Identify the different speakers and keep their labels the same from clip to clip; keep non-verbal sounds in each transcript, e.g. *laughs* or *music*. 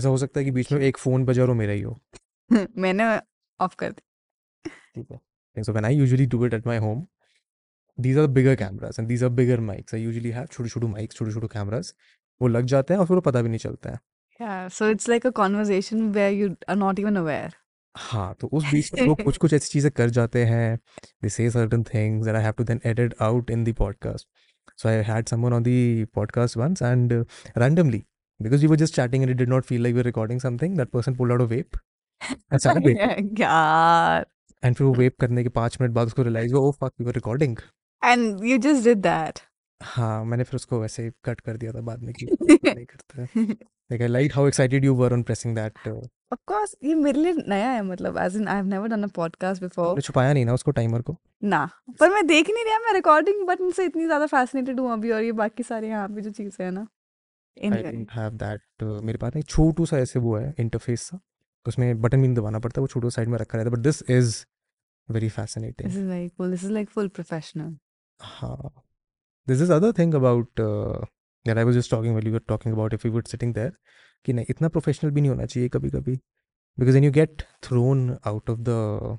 Speaker 1: ऐसा हो सकता है कि बीच में एक फ़ोन बजा रो मेरा ही हो। *laughs*
Speaker 2: मैंने ऑफ़ कर दी।
Speaker 1: ठीक है। So when I usually do it at my home these are bigger cameras and these are bigger mics I usually have छोटे छोटे माइक्स छोटे छोटे कैमराज वो लग जाते हैं और फिर वो पता भी नहीं चलता है।
Speaker 2: या so it's like a conversation where you are not even aware
Speaker 1: हाँ तो उस बीच में लोग *laughs* कुछ कुछ ऐसी चीज़ें कर जाते हैं। They say certain things that I have to then edit out in the podcast so I had someone on the podcast once and randomly because we were just chatting and it did not feel like we were recording something that person pulled out a vape and started vaping
Speaker 2: यार
Speaker 1: and फिर वो वेप करने के पाँच minute बाद उसको realize हुआ ओ fuck we were recording
Speaker 2: and you just did that.
Speaker 1: हाँ मैंने फिर उसको वैसे कट कर दिया था बाद में कि नहीं करते like I liked how excited you were on pressing that uh,
Speaker 2: Of course, ये मेरे लिए नया है मतलब as in I've never done a podcast before.
Speaker 1: आपने छुपाया नहीं ना उसको टाइमर को
Speaker 2: ना पर मैं देख ही नहीं रहा मैं रिकॉर्डिंग बटन से इतनी ज़्यादा फैसिनेटेड हूँ अभी और ये बाकी सारे यहाँ पे जो चीज़ें हैं ना
Speaker 1: छोटू सा ऐसे वो है इंटरफेस सा उसमें बटन भी दबाना पड़ता वो छोटू साइड में रखा रहता है but this is very
Speaker 2: fascinating
Speaker 1: this
Speaker 2: is very cool this is like full professional
Speaker 1: हाँ this is other thing about that I was just talking when you were talking about if you would sitting there कि नहीं इतना professional भी नहीं होना चाहिए कभी कभी because then you get thrown out of the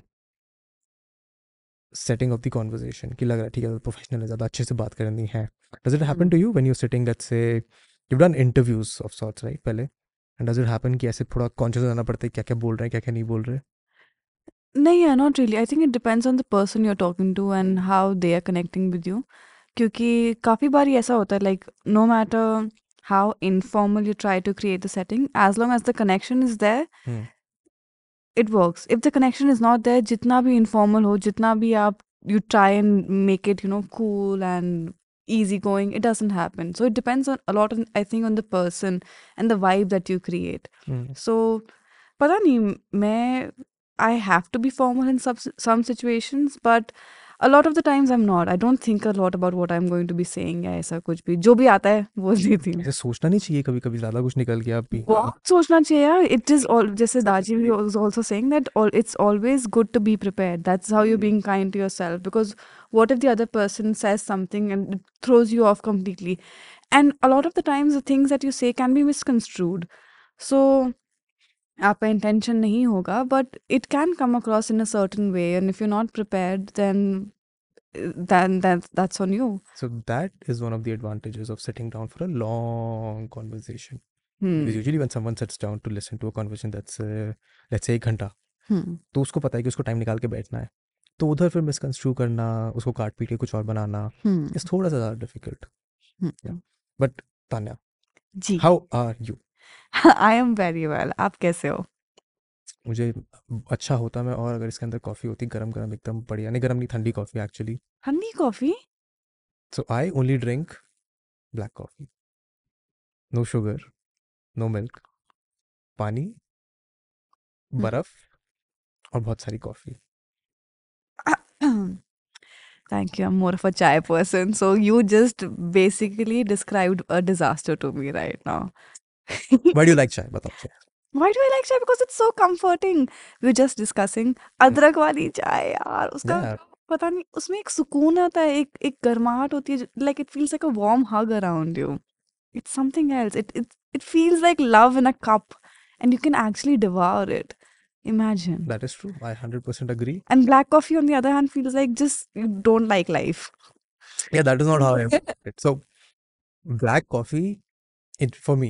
Speaker 1: setting of the conversation कि लग रहा है ठीक है प्रोफेशनल है ज़्यादा अच्छे से बात करनी है। Does it happen to you when you sitting let's say you done interviews of sorts right पहले? एंड डज इट हैपन कि ऐसे थोड़ा कॉन्शियस रहना पड़ता है क्या क्या बोल रहे हैं क्या क्या नहीं बोल रहे?
Speaker 2: नहीं है not really I think it depends on the person you are talking to and how they are connecting with you क्योंकि काफ़ी बार ऐसा होता है like no matter how informal you try to create the setting as long as the connection is there it works if the connection is not there जितना भी informal हो जितना भी आप you try and make it you know cool and easygoing it doesn't happen so it depends on a lot on i think on the person and the vibe that you create
Speaker 1: mm.
Speaker 2: so pata nahi, i have to be formal in some some situations but a lot of the times I am not I don't think a lot about what I am going to be saying या ऐसा कुछ भी। जो भी आता है वो *laughs* देती हूँ।
Speaker 1: ऐसे सोचना नहीं चाहिए कभी कभी ज़्यादा कुछ निकल गया भी।
Speaker 2: बहुत सोचना चाहिए यार। इट इज़ ऑल जैसे दाजी भी was also saying that it's always good to be prepared that's how you being kind to yourself because what if the other person says something and it throws you off completely and a lot of the times the things that you say can be misconstrued so आपका intention नहीं होगा but it can come across in a certain way and if you're not prepared then then that that's on you
Speaker 1: So that is one of the advantages of sitting down for a long conversation.
Speaker 2: hmm.
Speaker 1: Because usually when someone sits down to listen to a conversation that's uh, let's say एक घंटा
Speaker 2: Hmm.
Speaker 1: तो उसको पता है कि उसको time निकाल के बैठना है तो उधर फिर मिसकंस्ट्रू करना उसको काट पीट के कुछ और बनाना
Speaker 2: Hmm.
Speaker 1: इज़ थोड़ा सा ज़्यादा difficult
Speaker 2: Hmm.
Speaker 1: But Tanya
Speaker 2: ji
Speaker 1: how are you
Speaker 2: I am very well आप कैसे हो?
Speaker 1: मुझे अच्छा होता मैं और अगर इसके अंदर कॉफ़ी होती गरम गरम एकदम बढ़िया नहीं गरम नहीं ठंडी कॉफ़ी एक्चुअली
Speaker 2: ठंडी coffee?
Speaker 1: So I only drink black coffee no sugar no milk पानी बर्फ़ और बहुत सारी coffee *coughs*
Speaker 2: Thank you. I'm more of a chai person. So you just basically described a disaster to me right now.
Speaker 1: Why do you like chai? बताओ चाय
Speaker 2: Why do I like chai? Because it's so comforting. We were just discussing अदरक वाली चाय यार उसका
Speaker 1: Yeah.
Speaker 2: पता नहीं उसमें एक सुकून आता है एक एक गर्माहट होती है like it feels like a warm hug around you. It's something else. It it it feels like love in a cup and you can actually devour it. Imagine.
Speaker 1: That is true. I 100% agree.
Speaker 2: And black coffee, on the other hand, feels like just you don't like life.
Speaker 1: Yeah, that is not how I am. *laughs* it. So, black coffee, it for me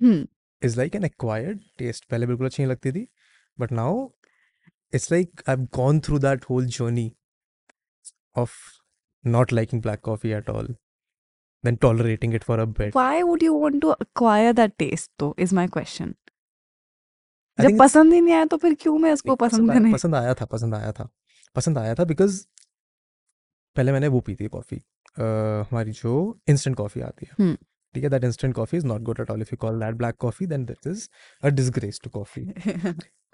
Speaker 2: Hmm.
Speaker 1: is like an acquired taste. पहले बिल्कुल अच्छी नहीं लगती थी, but now it's like I've gone through that whole journey of not liking black coffee at all, then tolerating it for a bit.
Speaker 2: Why would you want to acquire that taste, though? Is my question.
Speaker 1: I
Speaker 2: जब
Speaker 1: think it's-
Speaker 2: पसंद ही नहीं आया तो फिर क्यों मैं
Speaker 1: नहीं,
Speaker 2: पसंद
Speaker 1: पसंद आया
Speaker 2: करने
Speaker 1: पसंद आया था पसंद आया था पसंद आया था बिकॉज़ पहले मैंने वो पी थी कॉफ़ी हमारी जो इंस्टेंट कॉफ़ी आती है
Speaker 2: हम्म।
Speaker 1: ठीक है that instant coffee is not good at all if you call that black coffee then this is a disgrace to coffee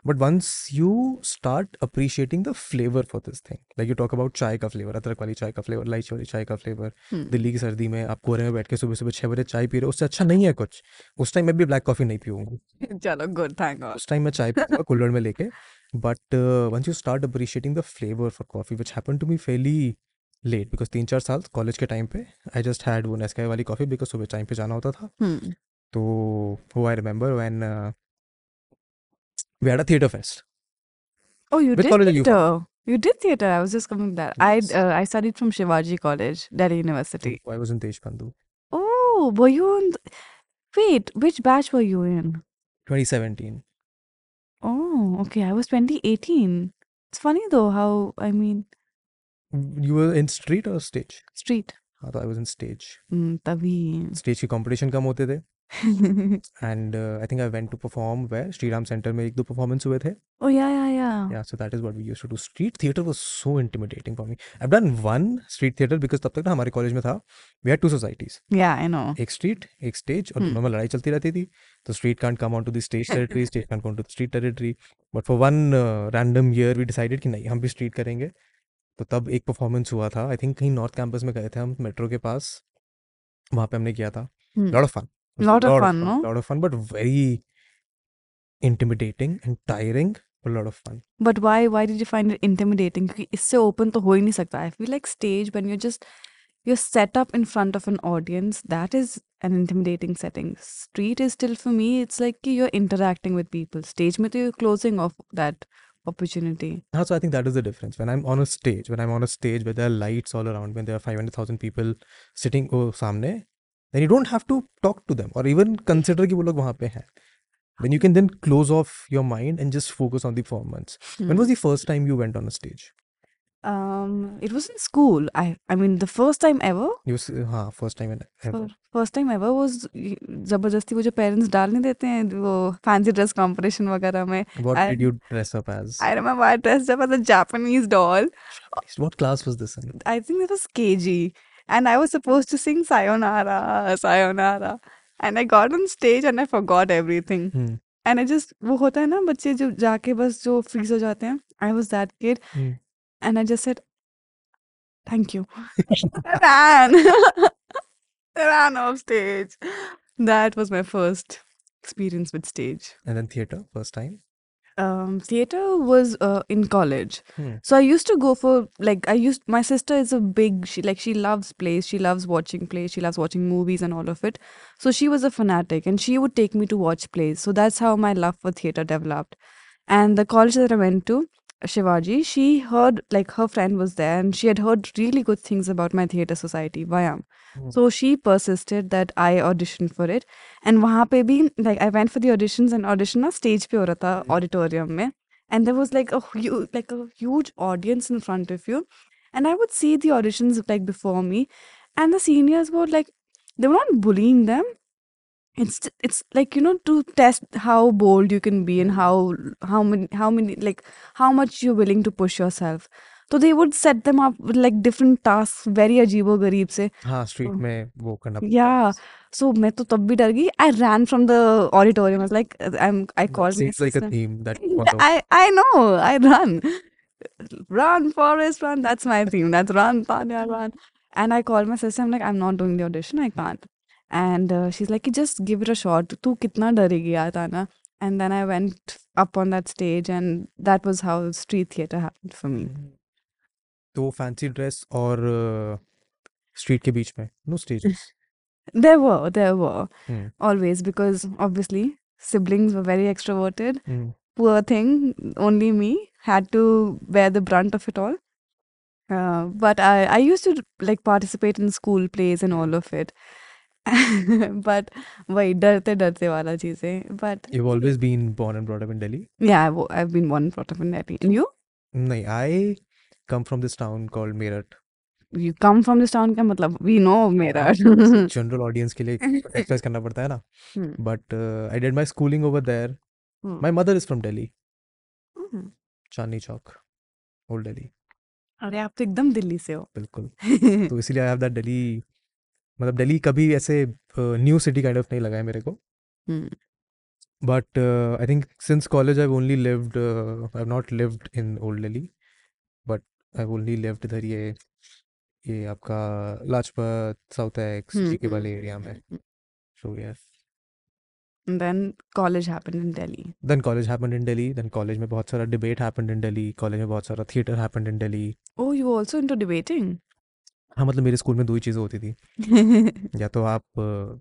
Speaker 1: but once you start appreciating the flavour for this thing like you talk about chai का flavour अदरक वाली चाय का flavour इलायची वाली चाय का flavour. Delhi की सर्दी में आप कोहरे में बैठ के सुबह सुबह छह बजे चाय पी रहे हो उससे अच्छा नहीं है कुछ। उस टाइम मैं भी ब्लैक कॉफ़ी नहीं पीऊँगी। *laughs*
Speaker 2: चलो गुड थैंक
Speaker 1: उस टाइम मैं चाय पीऊँगा *laughs* कुल्हड़ में लेके but once you start appreciating the flavour for coffee which happen to me fairly late because तीन चार साल कॉलेज के टाइम पे आई जस्ट हैड वो नेस्काई वाली कॉफ़ी बिकॉज़ सुबह टाइम पे जाना होता था
Speaker 2: हम्म
Speaker 1: तो वो I remember when we had a theater fest.
Speaker 2: Oh, you
Speaker 1: Which
Speaker 2: did
Speaker 1: college are you from?
Speaker 2: theater. You did theater. I was just coming to that. I
Speaker 1: Yes.
Speaker 2: uh, I studied from Shivaji College, Delhi University.
Speaker 1: I was in Deshbandhu.
Speaker 2: Oh, were you in? th- Wait, which batch were you in?
Speaker 1: 2017.
Speaker 2: Oh, okay. I was 2018. It's funny though how I mean
Speaker 1: You were in street or stage?
Speaker 2: street.
Speaker 1: हाँ तो I was in stage.
Speaker 2: Hmm, तभी.
Speaker 1: Stage के competition कम होते थे and uh, I think I went to perform where Sri Ram Center में एक दो performance हुए थे.
Speaker 2: oh yeah, yeah, yeah.
Speaker 1: Yeah, so that is what we used to do. Street theater was so intimidating for me. I've done one street theater because तब तक ना हमारे college में था we had two societies.
Speaker 2: Yeah, I know.
Speaker 1: एक street एक stage और
Speaker 2: Hmm.
Speaker 1: दोनों में लड़ाई चलती रहती थी तो street can't come on to the stage territory stage can't come to street territory but for one random year we decided कि नहीं हम भी स्ट्रीट करेंगे तो तब एक परफॉर्मेंस हुआ था आई थिंक कहीं नॉर्थ कैंपस में गए थे हम मेट्रो के पास वहाँ पे हमने किया था
Speaker 2: Hmm.
Speaker 1: Lot of fun
Speaker 2: Lot of fun, no?
Speaker 1: Lot of fun but very intimidating and tiring lot of fun
Speaker 2: But why why did you find it intimidating? क्योंकि इससे open तो हो ही नहीं सकता. I feel like stage when you're just you're set up in front of an audience, that is an intimidating setting. Street is still for me, it's like you're interacting with people. Stage में तो you're closing off that opportunity.
Speaker 1: हाँ, so I think that is the difference. When I'm on a stage, when I'm on a stage where there are lights all around, when there are 500,000 people sitting oh, samne, then you don't have to talk to them or even consider कि वो लोग वहाँ पे हैं. Then you can then close off your mind and just focus on the performance. Hmm. When
Speaker 2: Hmm.
Speaker 1: was the first time you went on a stage?
Speaker 2: Um, it was in school. I I mean the first time ever.
Speaker 1: You s- हाँ first time ever.
Speaker 2: First time ever was ज़बरदस्ती वो जो parents डाल नहीं देते हैं वो fancy dress competition वगैरह में
Speaker 1: What
Speaker 2: I-
Speaker 1: did you dress up as?
Speaker 2: I remember I dressed up as a Japanese doll
Speaker 1: What class was this in?
Speaker 2: I think it was KG, and I was supposed to sing Sayonara, Sayonara, and I got on stage and I forgot everything.
Speaker 1: Hmm.
Speaker 2: And I just वो होता है ना बच्चे जो जाके बस जो freeze हो जाते हैं I was that kid
Speaker 1: Hmm.
Speaker 2: And I just said thank you. *laughs* *laughs* I ran. *laughs* I ran off stage. That was my first experience with stage.
Speaker 1: And then theater, first time.
Speaker 2: Um, theater was uh, in college.
Speaker 1: Hmm.
Speaker 2: So I used to go for like I used my sister is a big she like she loves plays, she loves watching plays, she loves watching movies and all of it. So she was a fanatic and she would take me to watch plays. So that's how my love for theater developed. And the college that I went to, Shivaji, she heard like her friend was there and she had heard really good things about my theater society, Vayam.
Speaker 1: Mm.
Speaker 2: So she persisted that I auditioned for it. And wahan pe bhi, like I went for the auditions and audition na stage pe ho raha hmm. auditorium mein. And there was like a huge, like a huge audience in front of you. And I would see the auditions like before me. And the seniors were like, they were not bullying them, It's it's like you know to test how bold you can be and how how many how many like how much you're willing to push yourself. So they would set them up with like different tasks, very अजीबो गरीब से.
Speaker 1: हाँ street
Speaker 2: Oh.
Speaker 1: में वो करना पड़ता है.
Speaker 2: Yeah. So मैं तो तब भी डर गई. I ran from the auditorium. I was like, uh, I'm. I
Speaker 1: That
Speaker 2: called my
Speaker 1: seems like a
Speaker 2: sister.
Speaker 1: theme that you follow. *laughs*
Speaker 2: I I know. I run. Run, Forest, run. That's my theme. That's run, Tanya, run. And I called my sister. I'm like, I'm not doing the audition. I can't. And uh, she's like, just give it a shot. तू कितना डरेगी यार ताना? And then I went up on that stage, and that was how street theater happened for me.
Speaker 1: तो fancy dress और street के बीच में no stages *laughs*
Speaker 2: There were, there were
Speaker 1: Hmm.
Speaker 2: always because obviously siblings were very extroverted.
Speaker 1: Hmm.
Speaker 2: poor thing, only me had to bear the brunt of it all. Uh, but I, I used to like participate in school plays and all of it. But वही डरते डरते वाला चीज़ें but
Speaker 1: You've always been born and brought up in Delhi?
Speaker 2: yeah I've, I've been one brought up in Delhi and you
Speaker 1: नहीं, I come from this town called Meerut.
Speaker 2: you come from this town का मतलब we know मेरा
Speaker 1: general audience के लिए express करना पड़ता है ना
Speaker 2: Hmm.
Speaker 1: But I did my schooling over there
Speaker 2: Hmm.
Speaker 1: My mother is from Delhi
Speaker 2: Hmm.
Speaker 1: Chandni Chowk old Delhi
Speaker 2: अरे आप तो एकदम दिल्ली से हो
Speaker 1: बिल्कुल तो इसीलिए आई हैव दैट दिल्ली मतलब दिल्ली कभी ऐसे न्यू सिटी काइंड ऑफ़ नहीं लगा है मेरे को. But I think since college I only lived I have not lived in old Delhi but I only lived इधर ये ये आपका लाजपत साउथ एक्स
Speaker 2: hmm,
Speaker 1: वाले एरिया में
Speaker 2: hmm.
Speaker 1: So yes
Speaker 2: And then college happened in Delhi.
Speaker 1: Then college happened in Delhi then college में बहुत सारा debate happened in Delhi college में बहुत सारा theatre happened in Delhi
Speaker 2: Oh, you were also into debating?
Speaker 1: हाँ मतलब मेरे school में दो ही चीज़ें होती थी *laughs* या तो आप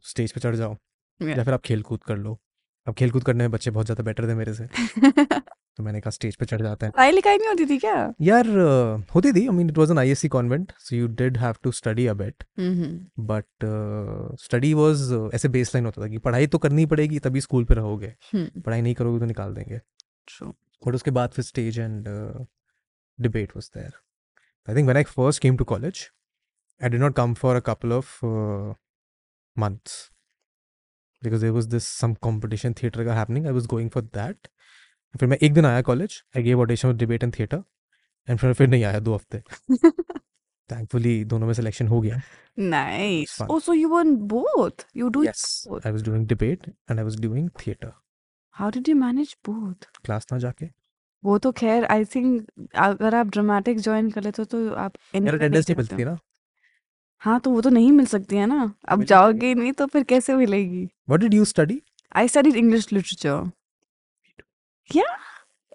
Speaker 1: स्टेज पे चढ़ जाओ. या फिर आप खेल कूद कर लो अब खेल-कूद करने में बच्चे बहुत ज़्यादा बेटर थे मेरे से। *laughs* तो मैंने कहा स्टेज पे चढ़ जाते हैं।
Speaker 2: पढ़ाई-लिखाई नहीं होती थी क्या?
Speaker 1: यार होती थी I mean it was an ISC convent so you did have to study
Speaker 2: a bit.
Speaker 1: But study was ऐसे बेसलाइन होता था कि पढ़ाई तो करनी पड़ेगी तभी स्कूल पे रहोगे। पढ़ाई नहीं करोगे तो निकाल देंगे।
Speaker 2: ट्रू।
Speaker 1: बट उसके बाद फिर stage and debate was there. I think when I first came to college, I did not come for a couple of uh, months because there was this some competition theater का happening. I was going for that. फिर मैं एक दिन आया college I gave audition with debate and theatre and फिर फिर नहीं आया दो हफ्ते थैंकफुली दोनों में सिलेक्शन हो गया
Speaker 2: Nice.
Speaker 1: fun.
Speaker 2: Oh, so you were in both? You do
Speaker 1: yes
Speaker 2: both?
Speaker 1: I was doing debate and I was doing theatre
Speaker 2: How did you manage both?
Speaker 1: Class ना जाके
Speaker 2: वो तो खैर आई थिंक अगर आप ड्रामेटिक ज्वाइन कर लेते हो तो आप
Speaker 1: यार
Speaker 2: anything
Speaker 1: अटेंडेंस नहीं
Speaker 2: कर
Speaker 1: मिलती
Speaker 2: सकते
Speaker 1: थी
Speaker 2: हो।
Speaker 1: ना
Speaker 2: हाँ, तो वो तो नहीं मिल सकती है ना। अब जाओगे ही नहीं तो फिर कैसे मिलेगी?
Speaker 1: What did you study
Speaker 2: I studied English literature. Yeah.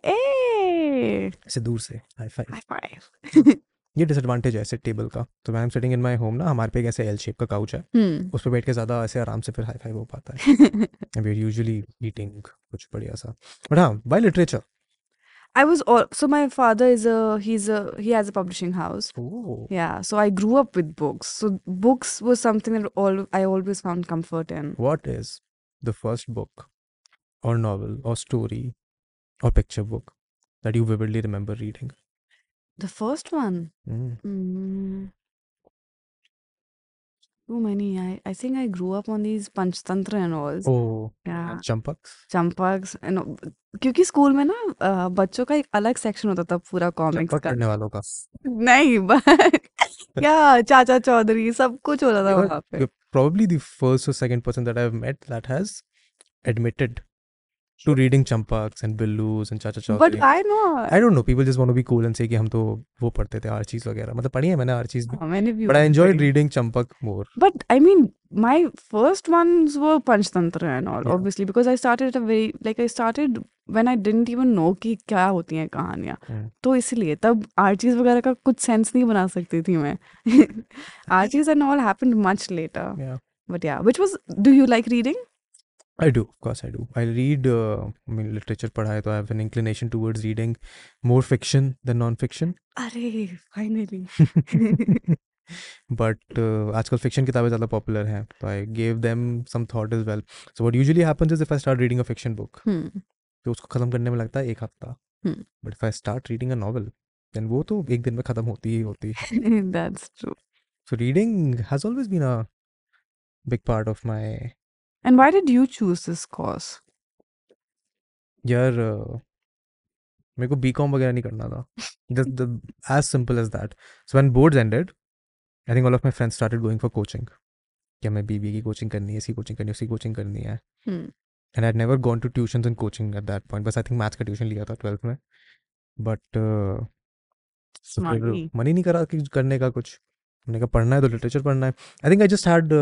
Speaker 2: Hey.
Speaker 1: ऐसे दूर से हाई फाइव
Speaker 2: High five. *laughs*
Speaker 1: ये डिसएडवांटेज है ऐसे टेबल का तो मैं am sitting in my home ना हमारे पे एक ऐसे एल शेप का काउच है
Speaker 2: Hmm.
Speaker 1: उस पर बैठ के ज़्यादा ऐसे आराम से फिर हाई फाइव हो पाता है वी आर यूजुअली ईटिंग कुछ बढ़िया सा बट हाँ by literature
Speaker 2: I was all so my father is a he's a he has a publishing house.
Speaker 1: Oh
Speaker 2: Yeah, so I grew up with books. So books was something that all I always found comfort in.
Speaker 1: what is the first book or novel or story or picture book that you vividly remember reading
Speaker 2: The first one.
Speaker 1: Mm.
Speaker 2: Mm. Too many. I, I think I grew up on these Panchtantra and all.
Speaker 1: oh
Speaker 2: Yeah.
Speaker 1: Champak
Speaker 2: Champaks and all. क्योंकि school में ना अ, बच्चों का एक अलग section होता था पूरा कॉमिक्स
Speaker 1: चंपक
Speaker 2: का
Speaker 1: पढ़ने वालों का
Speaker 2: नहीं बट क्या चाचा चौधरी सब कुछ होता था
Speaker 1: You are-
Speaker 2: वहाँ पे
Speaker 1: you're probably the first or second person that I've met that has admitted to reading Champaks and Billus and Chacha
Speaker 2: but
Speaker 1: Chaudhary.
Speaker 2: I know
Speaker 1: I don't know. People just want to be cool and say कि हम तो वो पढ़ते थे Archies वगैरह मतलब पढ़ी है मैंने आर्चीज भी
Speaker 2: मैंने भी
Speaker 1: but I enjoyed reading Champak more.
Speaker 2: But I mean, my first ones were Panchtantra and all,
Speaker 1: Yeah.
Speaker 2: obviously, because I started at a very like I started when I didn't even know कि क्या होती हैं कहानियाँ
Speaker 1: Hmm.
Speaker 2: तो इसलिए तब Archies वगैरह का कुछ सेंस नहीं बना सकती थी मैं Archies and all happened much later
Speaker 1: Yeah.
Speaker 2: But yeah which was do you like reading
Speaker 1: I do of course, I do. I read, literature पढ़ा है तो I have an inclination towards reading more fiction than non fiction
Speaker 2: अरे finally
Speaker 1: but *laughs* uh, आजकल fiction किताबें ज़्यादा popular हैं तो I gave them some thought as well so what usually happens is if I start reading a fiction book तो उसको ख़त्म करने में लगता है एक हफ़्ता। But if I start reading a novel then वो तो एक दिन में ख़त्म होती ही होती है।
Speaker 2: That's true
Speaker 1: so reading has always been a big part of my
Speaker 2: and why did you choose this course?
Speaker 1: यार मेरे को बीकॉम वगैरह नहीं करना था। Just as simple as that so when boards ended I think all of my friends started going for coaching कि हमें BBA की कोचिंग करनी है इसी कोचिंग करनी है उसी कोचिंग करनी है। And I never gone to tuition and coaching at that point बस आई थिंक मैथ्स का ट्यूशन लिया था ट्वेल्थ में। बट तो मन ही नहीं करा कि करने का कुछ। मैंने कहा पढ़ना है तो लिटरेचर पढ़ना है। I think I just had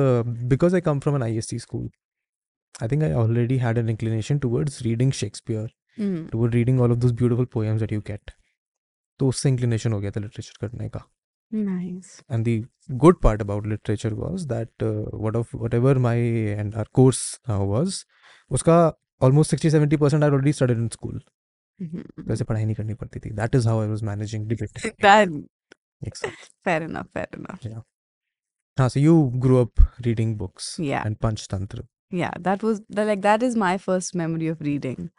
Speaker 1: because I come from an I S C school I think I already had an inclination towards reading Shakespeare toward reading all of those beautiful poems that you get तो उससे inclination हो गया था literature करने का
Speaker 2: nice
Speaker 1: and the good part about literature was that uh, what of whatever my and our course uh, was उसका almost 60 70 percent I already studied in school तो ऐसे पढ़ाई नहीं करनी पड़ती थी that is how I was managing debate
Speaker 2: That
Speaker 1: exactly
Speaker 2: fair enough, fair enough.
Speaker 1: हाँ so you grew up reading books
Speaker 2: Yeah.
Speaker 1: and Panch Tantra
Speaker 2: Yeah, that was the, like that is my first memory of reading.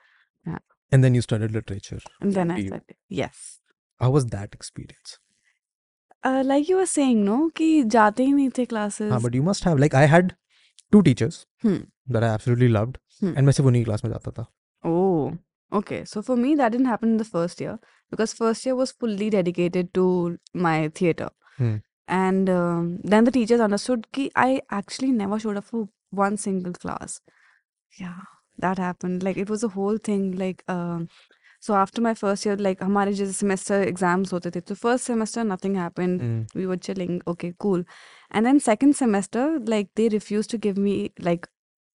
Speaker 1: and then you studied literature
Speaker 2: And then I
Speaker 1: You-
Speaker 2: started. Yes.
Speaker 1: how was that experience
Speaker 2: Uh, like you were saying, no, कि जाते ही नहीं थे classes.
Speaker 1: हाँ but you must have like I had two teachers
Speaker 2: Hmm.
Speaker 1: that I absolutely loved
Speaker 2: Hmm.
Speaker 1: and मैं सिर्फ उन्हीं class में जाता था
Speaker 2: Oh, okay. So for me, that didn't happen in the first year because first year was fully dedicated to my theater.
Speaker 1: Hmm.
Speaker 2: And um, then the teachers understood कि I actually never showed up for one single class. Yeah, that happened. Like it was a whole thing. Like um, so after my first year, like हमारे जैसे semester exams होते थे. So first semester nothing happened.
Speaker 1: Hmm.
Speaker 2: we were chilling okay cool and then second semester like they refused to give me like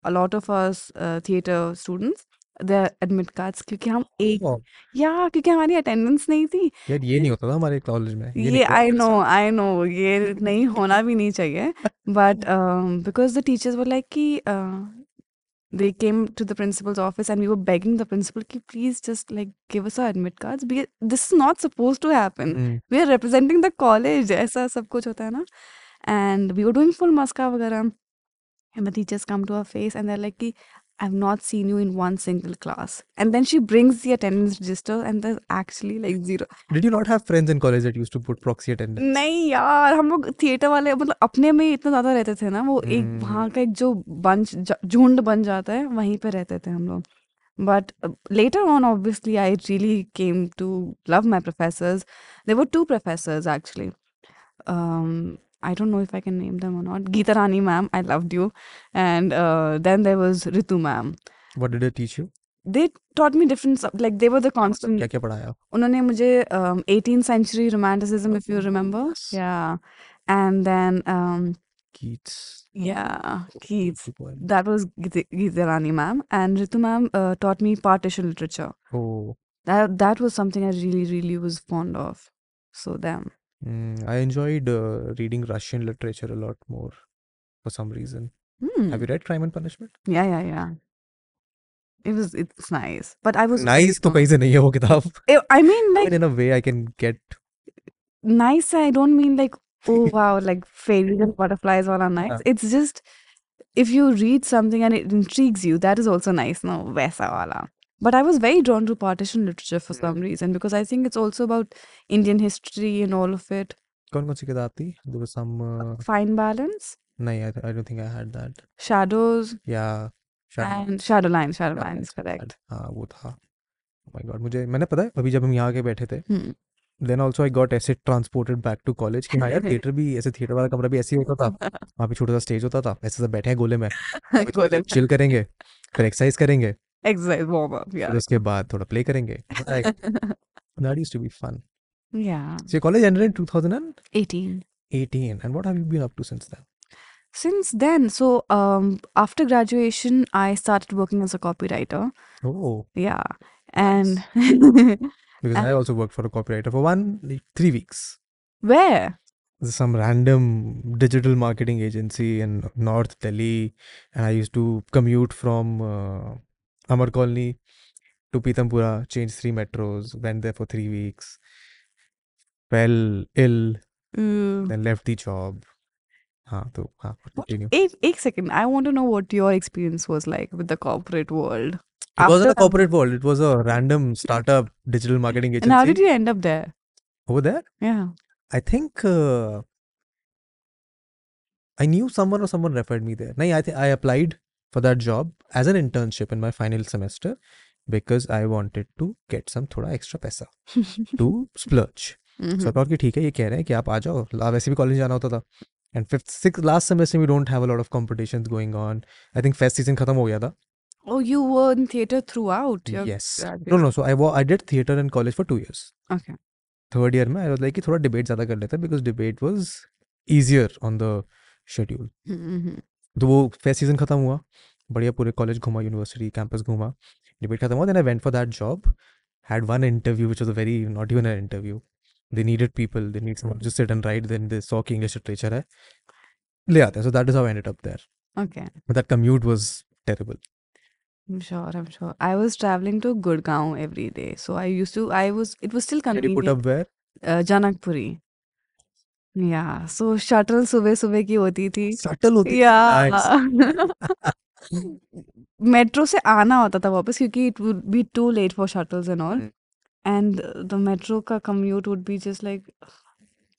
Speaker 2: a lot of us uh, theater students Admit cards क्योंकि हम एक या क्योंकि हमारी attendance नहीं थी।
Speaker 1: यार ये नहीं होता था हमारे कॉलेज में। ये
Speaker 2: आई नो आई नो ये नहीं होना भी नहीं चाहिए। But because the teachers were like कि they came to the principal's office and we were begging the principal कि please just like give us our admit cards this is not suppose to happen we are representing the college ऐसा सब कुछ होता है ना। And we were doing full मस्का वगैरह। And the teachers come to our face and they're like कि I've not seen you in one single class and then she brings the attendance register and there's actually like zero
Speaker 1: Did you not have friends in college that used to put proxy attendance?
Speaker 2: नहीं यार हम लोग theatre वाले मतलब अपने में ही इतना ज्यादा रहते थे ना वो एक
Speaker 1: हम्म।
Speaker 2: वहाँ का एक जो बंच ज- झुंड बन जाता है वहीं पे रहते थे हम लोग but uh, later on obviously i really came to love my professors there were two professors actually um i don't know if i can name them or not geeta rani ma'am i loved you and uh, then there was ritu ma'am
Speaker 1: What did they teach you?
Speaker 2: they taught me different sub- like they were the constant
Speaker 1: क्या क्या पढ़ाया?
Speaker 2: उन्होंने मुझे um, 18th century romanticism if you remember
Speaker 1: Yes.
Speaker 2: yeah and then um
Speaker 1: Keats.
Speaker 2: yeah Keats
Speaker 1: Good poem.
Speaker 2: that was Geeta Geeta Rani ma'am and Ritu ma'am uh, taught me partition literature
Speaker 1: Oh,
Speaker 2: that that was something I really really was fond of so them
Speaker 1: mm, I enjoyed uh, reading Russian literature a lot more for some reason.
Speaker 2: hmm.
Speaker 1: Have you read Crime and Punishment?
Speaker 2: yeah yeah yeah it was it's nice but I was very
Speaker 1: Nice तो
Speaker 2: young.
Speaker 1: कहीं से नहीं है वो किताब.
Speaker 2: I- I mean
Speaker 1: I
Speaker 2: like
Speaker 1: mean, in a way, I can get.
Speaker 2: nice I don't mean like oh *laughs* wow like fairies and *laughs* butterflies all are nice
Speaker 1: Yeah.
Speaker 2: it's just if you read something and it intrigues you that is also nice no वैसा वाला But I was very drawn to partition literature for some reason because I think it's also about Indian history and all of it
Speaker 1: कौन कौन सी किताब थी? There was some. Uh,
Speaker 2: fine balance
Speaker 1: नहीं, I, I don't think I had that.
Speaker 2: shadows
Speaker 1: Yeah. Shadow.
Speaker 2: and shadow lines shadow
Speaker 1: Shadow
Speaker 2: lines
Speaker 1: Lines
Speaker 2: correct
Speaker 1: हाँ वो था. Oh my God, मुझे मैंने पता है अभी जब हम यहाँ के बैठे थे
Speaker 2: hmm.
Speaker 1: Then also I got ऐसे ट्रांसपोर्टेड बैक टू कॉलेज कि हाँ यार थिएटर भी ऐसे थिएटर वाला कमरा भी ऐसे ही होता था वहाँ पे छोटा सा स्टेज होता था ऐसे सब बैठे हैं गोले में
Speaker 2: Golem.
Speaker 1: चिल करेंगे फिर एक्सरसाइज करेंगे
Speaker 2: exercise warm up yeah
Speaker 1: फिर उसके बाद थोड़ा प्ले करेंगे *laughs* that used to be fun
Speaker 2: yeah
Speaker 1: so your college ended in 2018
Speaker 2: 18
Speaker 1: and what have you been up to since then
Speaker 2: Since then, so um, after graduation, I started working as a copywriter.
Speaker 1: oh
Speaker 2: Yeah, and *laughs*
Speaker 1: because
Speaker 2: Uh,
Speaker 1: I also worked for a copywriter for one like, three weeks
Speaker 2: where?
Speaker 1: There's some random digital marketing agency in North Delhi, and I used to commute from uh, Amar Colony to Pitampura, changed three metros, went there for three weeks, fell ill,
Speaker 2: Uh,
Speaker 1: then left the job. हाँ तो हाँ continue.
Speaker 2: eight, eight second. I want to know what your experience was like with the corporate world.
Speaker 1: It wasn't a
Speaker 2: after-
Speaker 1: corporate world. It was a random startup digital marketing agency
Speaker 2: And how did you end up there?
Speaker 1: over there.
Speaker 2: Yeah.
Speaker 1: I think uh, I knew someone or someone referred me there. No, I think I applied for that job as an internship in my final semester because I wanted to get some थोड़ा extra पैसा *laughs* to splurge. So I
Speaker 2: Mhm.
Speaker 1: thought कि ठीक है ये कह रहे हैं कि आप आ जाओ ला वैसे भी कॉलेज जाना होता था and fifth six last semester we don't have a lot of competitions going on. I think fest season खत्म हो गया था.
Speaker 2: Oh, you were in theater throughout. Your
Speaker 1: yes. No,
Speaker 2: graduation.
Speaker 1: no. So I wa- I did theater in college for two years.
Speaker 2: Okay.
Speaker 1: Third year में आई was like कि थोड़ा debate ज़्यादा कर लेते हैं because debate was easier on the schedule
Speaker 2: Mhm.
Speaker 1: तो वो fest season खत्म हुआ बढ़िया पूरे कॉलेज घूमा यूनिवर्सिटी कैंपस घूमा डिबेट खत्म हुआ then I went for that job had one interview which was a very not even an interview they needed people they need someone just sit and write then they saw कि English literature है ले आते हैं so that is how ended up there
Speaker 2: Okay.
Speaker 1: But that commute was terrible
Speaker 2: I'm sure. I'm sure. I was traveling to Gurgaon every day, so I used to. I was. It was still
Speaker 1: can you
Speaker 2: convenient.
Speaker 1: Put up where
Speaker 2: uh, Janakpuri. या सो shuttle सुबह सुबह की होती थी।
Speaker 1: Shuttle होती
Speaker 2: थी। या। Metro से आना होता था वापस क्योंकि it would be too late for shuttles and
Speaker 1: all
Speaker 2: and the metro का commute would be just like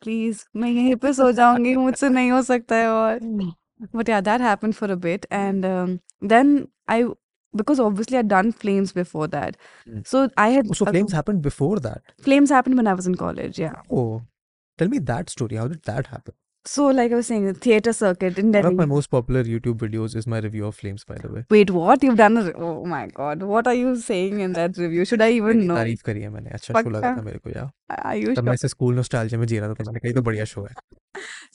Speaker 2: please मैं यहीं पे सो जाऊँगी मुझसे नहीं हो सकता है और but yeah that happen for a bit and then I because obviously I done Flames before that so I had
Speaker 1: So
Speaker 2: oh,
Speaker 1: flames happened before that.
Speaker 2: Flames happened when I was in college yeah
Speaker 1: oh Tell me that story. How did that happen?
Speaker 2: So, like I was saying, the theatre circuit in Delhi.
Speaker 1: One of my most popular YouTube videos is my review of Flames, by the way.
Speaker 2: Wait, what? You've done a. Oh my god. What are you saying in that review? Should I even know?
Speaker 1: तारीफ करी है मैंने अच्छा show लगा था मेरे को यार
Speaker 2: Are you
Speaker 1: तब मैं
Speaker 2: sure?
Speaker 1: इसे स्कूल नॉस्टैल्जिया में जी रहा था तो मैंने कहा ये तो बढ़िया शो है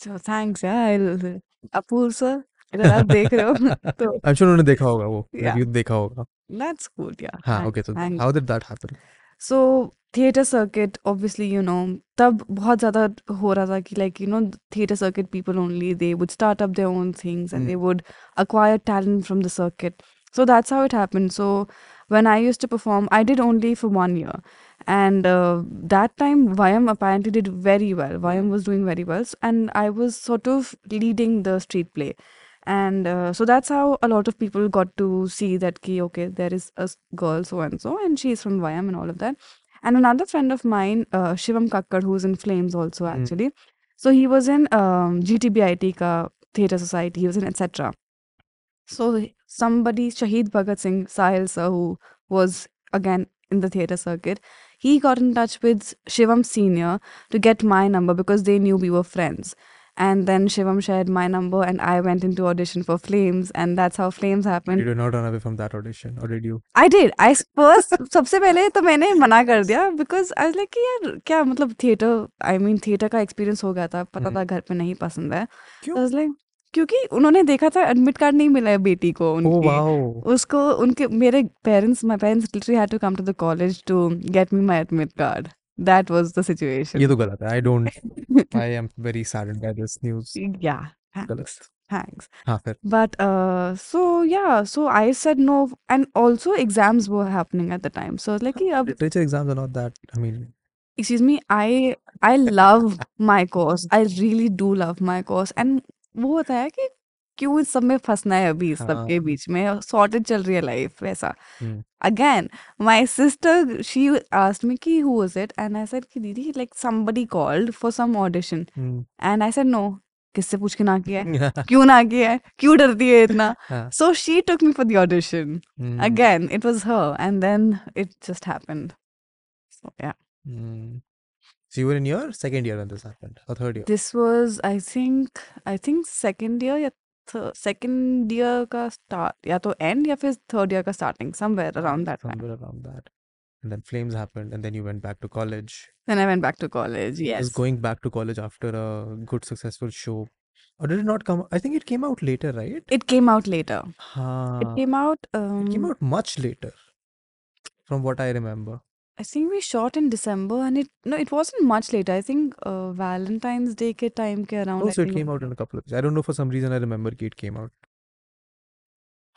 Speaker 2: So, thanks. Yeah, I'll. Apoorv sir, अगर आप देख रहे हो *laughs* तो
Speaker 1: आई एम श्योर उन्होंने देखा होगा वो
Speaker 2: Yeah.
Speaker 1: रिव्यू देखा होगा
Speaker 2: that's cool. Yeah.
Speaker 1: हाँ
Speaker 2: thanks,
Speaker 1: ओके तो
Speaker 2: thanks.
Speaker 1: How did
Speaker 2: So theater circuit obviously you know तब बहुत ज़्यादा हो रहा था कि like you know theater circuit people only they would start up their own things and they would acquire talent from the circuit So that's how it happened. So when I used to perform, I did only for one year. And uh, that time, Vayam apparently did very well. Vayam was doing very well. s- And I was sort of leading the street play. And uh, so that's how a lot of people got to see that, ki, okay, there is a s- girl so and so, and she's from Vayam and all of that. And another friend of mine, uh, Shivam Kakkad, who's in Flames also,
Speaker 1: Mm.
Speaker 2: actually. So he was in um, GTBIT ka Theatre Society, he was in etc. So somebody, Shahid Bhagat Singh Sahil sir, who was again in the theatre circuit, he got in touch with Shivam Senior to get my number because they knew we were friends. And then Shivam shared my number, and I went into audition for Flames, and that's how Flames
Speaker 1: You
Speaker 2: happened.
Speaker 1: did not run away from that audition, or did you?
Speaker 2: I did. I s- first सबसे पहले तो मैंने मना कर दिया because I was like कि यार क्या मतलब थिएटर I mean थिएटर का एक्सपीरियंस हो गया था पता
Speaker 1: हम्म।
Speaker 2: था घर पे नहीं पसंद है
Speaker 1: क्यों?
Speaker 2: I was like क्योंकि उन्होंने देखा था एडमिट कार्ड नहीं मिला है बेटी को
Speaker 1: Oh
Speaker 2: उनकी
Speaker 1: wow.
Speaker 2: उसको उनके मेरे parents my parents literally had to come to the college to get me my admit card that was the
Speaker 1: ये
Speaker 2: सिचुएशन
Speaker 1: तो गलत है. I don't. *laughs* I am very saddened by this news.
Speaker 2: या
Speaker 1: गलत.
Speaker 2: thanks
Speaker 1: हाँ फिर.
Speaker 2: but uh so yeah so i said no and also exams were happening at the time so I was like कि अब
Speaker 1: Literature exams are not that. I mean,
Speaker 2: excuse me i i love my course i really do love my course and वो होता है कि क्यों इस सब में फंसना है अभी इस हाँ. सब के
Speaker 1: हाँ।
Speaker 2: बीच में? सॉर्टेड चल रही है लाइफ वैसा। Again my sister she asked me कि who was it? And I said कि दीदी like somebody called for some audition. And I said no किससे पूछ के ना किया है? *laughs* क्यों ना किया है? क्यों डरती है इतना? So she took me for the audition again it was her and then it just happened so yeah
Speaker 1: So you were in your second year when this happened, or third year?
Speaker 2: This was, I think, I think second year, or th- second year का start या तो end या फिर third year का starting somewhere around that time
Speaker 1: Somewhere around that. And then flames happened, and then you went back to college.
Speaker 2: then i went back to college
Speaker 1: Just
Speaker 2: yes
Speaker 1: going back to college after a good successful show. Or did it not come? I think it came out later, right?
Speaker 2: it came out later
Speaker 1: Haan.
Speaker 2: it came out um
Speaker 1: It came out much later, from what I remember.
Speaker 2: I think we shot in December and it no it wasn't much later. I think uh, Valentine's Day के time के around I
Speaker 1: Also, it
Speaker 2: think
Speaker 1: came out in a couple of. I don't know for some reason I remember कि it came out.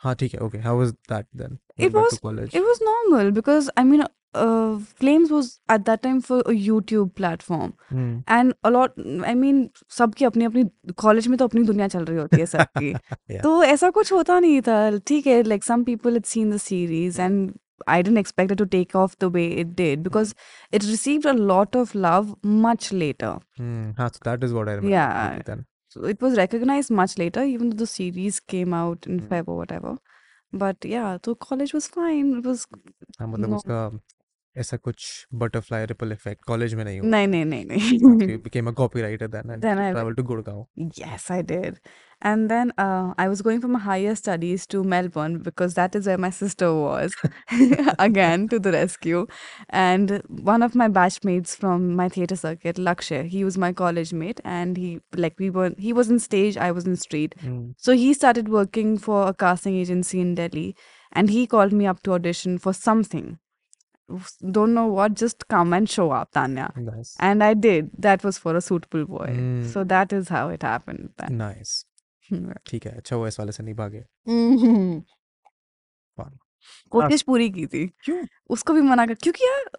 Speaker 1: हाँ ठीक है. Okay, how was that then?
Speaker 2: it
Speaker 1: Went back to
Speaker 2: was
Speaker 1: college.
Speaker 2: it was normal because I mean uh, Flames was at that time for a YouTube platform
Speaker 1: Hmm.
Speaker 2: and a lot I mean सबकी अपनी अपनी college में तो अपनी दुनिया चल रही होती है सबकी *laughs*
Speaker 1: Yeah.
Speaker 2: तो ऐसा कुछ होता नहीं था ठीक है like some people had seen the series and I didn't expect it to take off the way it did because it received a lot of love much later
Speaker 1: Hmm. हाँ, so that is what I remember.
Speaker 2: Yeah.
Speaker 1: clearly Then.
Speaker 2: So it was recognized much later, even though the series came out in
Speaker 1: Mm.
Speaker 2: Feb or whatever. But yeah, so college was fine. It was
Speaker 1: हाँ मतलब
Speaker 2: no.
Speaker 1: उसका ऐसा कुछ butterfly ripple effect college में नहीं हुआ.
Speaker 2: No, no, no,
Speaker 1: Okay,
Speaker 2: no.
Speaker 1: you *laughs* became a copywriter then and
Speaker 2: Then I
Speaker 1: traveled to Gurgaon.
Speaker 2: yes, I did. And then uh, I was going for my higher studies to Melbourne because that is where my sister was. *laughs* *laughs* Again, to the rescue. And one of my batchmates from my theatre circuit, Lakshay, he was my college mate, and he like we were he was in stage, I was in street.
Speaker 1: Hmm.
Speaker 2: So he started working for a casting agency in Delhi and he called me up to audition for something. Don't know what, just come and show up, Tanya.
Speaker 1: Nice.
Speaker 2: And I did. That was for a suitable boy.
Speaker 1: Mm.
Speaker 2: So that is how it happened then.
Speaker 1: Nice. *laughs* ठीक है अच्छा हुआ इस वाले से नहीं भागे. *laughs*
Speaker 2: कोशिश पूरी की थी
Speaker 1: क्यों
Speaker 2: उसको भी मना कर क्योंकि यार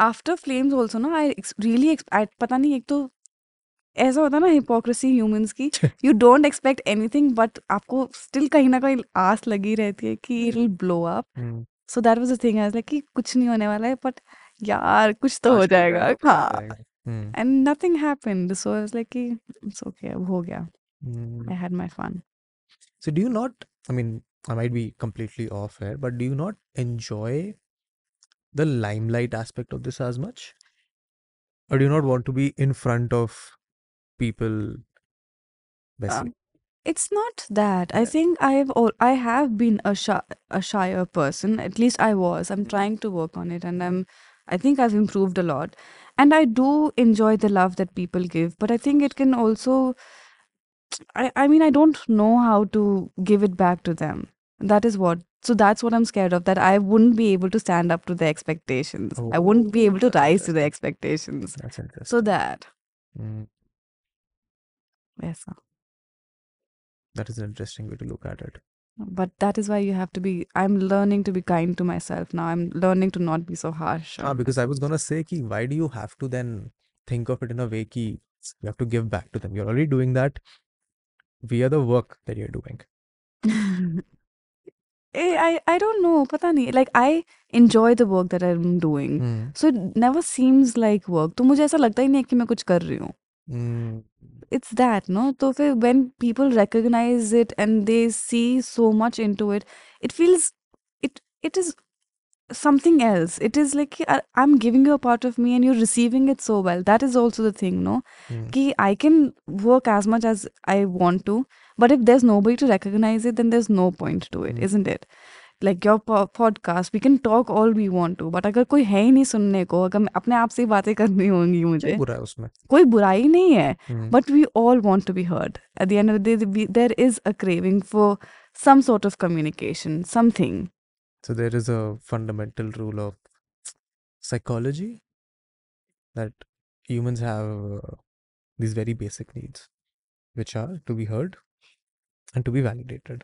Speaker 2: आफ्टर फ्लेम्स ऑल्सो ना आई रियली पता नहीं एक तो ऐसा होता ना हिपोक्रेसी ह्यूमंस की you don't expect anything but आपको स्टिल कहीं ना कहीं आस लगी रहती है कि it will blow
Speaker 1: up
Speaker 2: so that was the thing I was like कि कुछ नहीं होने वाला है बट यार कुछ तो हो जाएगा
Speaker 1: हो
Speaker 2: हाँ।
Speaker 1: हम्म,
Speaker 2: and nothing happened so I was like कि इट्स ओके अब हो गया
Speaker 1: हम्म।
Speaker 2: I had my fun
Speaker 1: So do you not, I mean, I might be completely off here, but do you not enjoy the limelight aspect of this as much? Or do you not want to be in front of people? Basically.
Speaker 2: It's not that. I think i've al- i have been a shy a shyer person. At least i was. I'm trying to work on it and i'm i think i've improved a lot. And i do enjoy the love that people give but i think it can also i i mean i don't know how to give it back to them. That is what so that's what i'm scared of that i wouldn't be able to stand up to the expectations. I wouldn't be
Speaker 1: Oh,
Speaker 2: able to
Speaker 1: that's
Speaker 2: rise to the
Speaker 1: interesting.
Speaker 2: expectations.
Speaker 1: That's interesting.
Speaker 2: so that.
Speaker 1: Mm,
Speaker 2: yes sir
Speaker 1: that is an interesting way to look at it.
Speaker 2: But that is why you have to be i'm learning to be kind to myself now. I'm learning to not be so harsh
Speaker 1: ah, because i was gonna say ki, why do you have to then think of it in a way ki, you have to give back to them? You're already doing that via the work that you're doing. *laughs*
Speaker 2: Eh, I, I don't know pata nahi. like i enjoy the work that i'm doing.
Speaker 1: Hmm.
Speaker 2: so it never seems like work. To mujhe aisa lagta hi nahi ki main kuch kar rahi hu.
Speaker 1: Hmm
Speaker 2: it's that no? So when people recognize it and they see so much into it it feels it it is something else. It is like I'm giving you a part of me and you're receiving it so well. That is also the thing no?
Speaker 1: Mm.
Speaker 2: Ki i can work as much as i want to but if there's nobody to recognize it then there's no point to it,
Speaker 1: mm.
Speaker 2: not it? Like your po- podcast, we can talk all we want to, but अगर कोई है ही नहीं सुनने को, अगर अपने आप से ही बातें करनी होंगी
Speaker 1: क्या
Speaker 2: मुझे,
Speaker 1: बुरा है उसमें?
Speaker 2: कोई बुराई नहीं है.
Speaker 1: Hmm.
Speaker 2: But we all want to be heard. At the end of the day, we, there is a craving for some sort of communication, something.
Speaker 1: So there is a fundamental rule of psychology that humans have uh, these very basic needs, which are to be heard and to be validated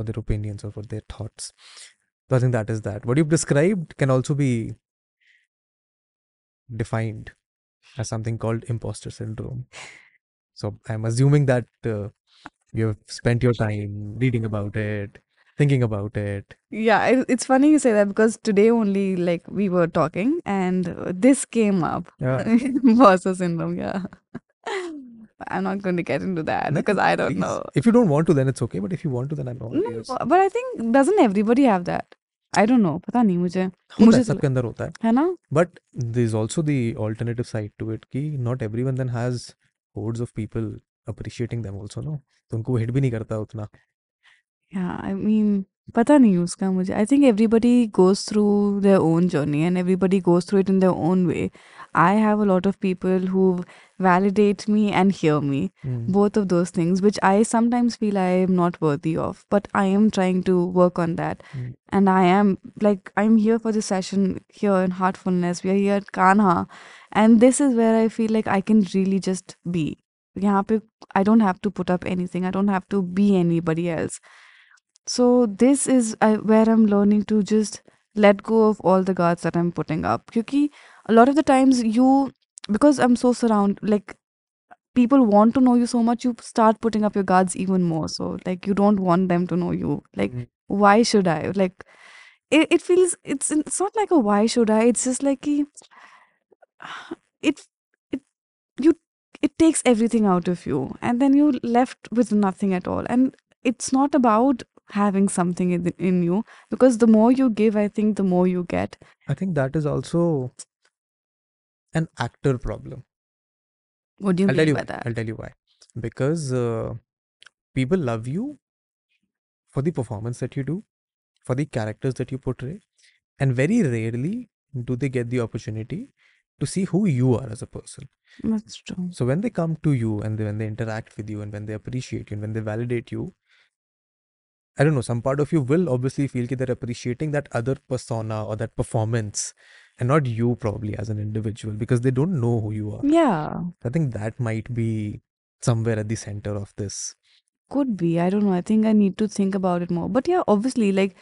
Speaker 1: for their opinions or for their thoughts. So I think that is that. What you've described can also be defined as something called imposter syndrome. So I'm assuming that uh, you have spent your time reading about it, thinking about it.
Speaker 2: Yeah, it's funny you say that because today only, like, we were talking and this came up.
Speaker 1: Yeah. *laughs*
Speaker 2: Imposter syndrome, yeah. I'm not going to get into that
Speaker 1: No,
Speaker 2: because I don't
Speaker 1: please.
Speaker 2: know.
Speaker 1: If you don't want to, then it's okay. But if you want to, then I'm all
Speaker 2: No,
Speaker 1: ears.
Speaker 2: but I think doesn't everybody have that? I don't know. पता नहीं मुझे.
Speaker 1: होता है
Speaker 2: मुझे तो
Speaker 1: सबके अंदर होता है
Speaker 2: है ना?
Speaker 1: but there's also the alternative side to it कि not everyone then has hordes of people appreciating them also no तो उनको हिट भी नहीं करता उतना
Speaker 2: Yeah, I mean, पता नहीं उसका मुझे. I think everybody goes through their own journey and everybody goes through it in their own way. I have a lot of people who validate me and hear me.
Speaker 1: Hmm.
Speaker 2: Both of those things, which I sometimes feel I am not worthy of, but I am trying to work on that.
Speaker 1: Hmm.
Speaker 2: And I am like, I'm here for this session here in Heartfulness. We are here at Kanha. And this is where I feel like I can really just be. यहाँ पे I don't have to put up anything. I don't have to be anybody else. So this is I, where I'm learning to just let go of all the guards that I'm putting up. Because a lot of the times you, because I'm so surround, like people want to know you so much, you start putting up your guards even more. So like you don't want them to know you. Like
Speaker 1: Mm.
Speaker 2: why should I? Like it, it feels it's it's not like a why should I? It's just like *sighs* it it you it takes everything out of you and then you're left with nothing at all and it's not about having something in, in you. Because the more you give i think the more you get.
Speaker 1: I think that is also an actor problem.
Speaker 2: What do you
Speaker 1: I'll tell
Speaker 2: mean
Speaker 1: you
Speaker 2: by
Speaker 1: why.
Speaker 2: that?
Speaker 1: I'll tell you why. Because uh, people love you for the performance that you do for the characters that you portray and very rarely do they get the opportunity to see who you are as a person.
Speaker 2: That's true.
Speaker 1: So when they come to you and they, when they interact with you and when they appreciate you and when they validate you, I don't know, some part of you will obviously feel that they're appreciating that other persona or that performance and not you probably as an individual because they don't know who you are.
Speaker 2: yeah
Speaker 1: I think that might be somewhere at the center of this.
Speaker 2: could be i don't know i think i need to think about it more but yeah obviously like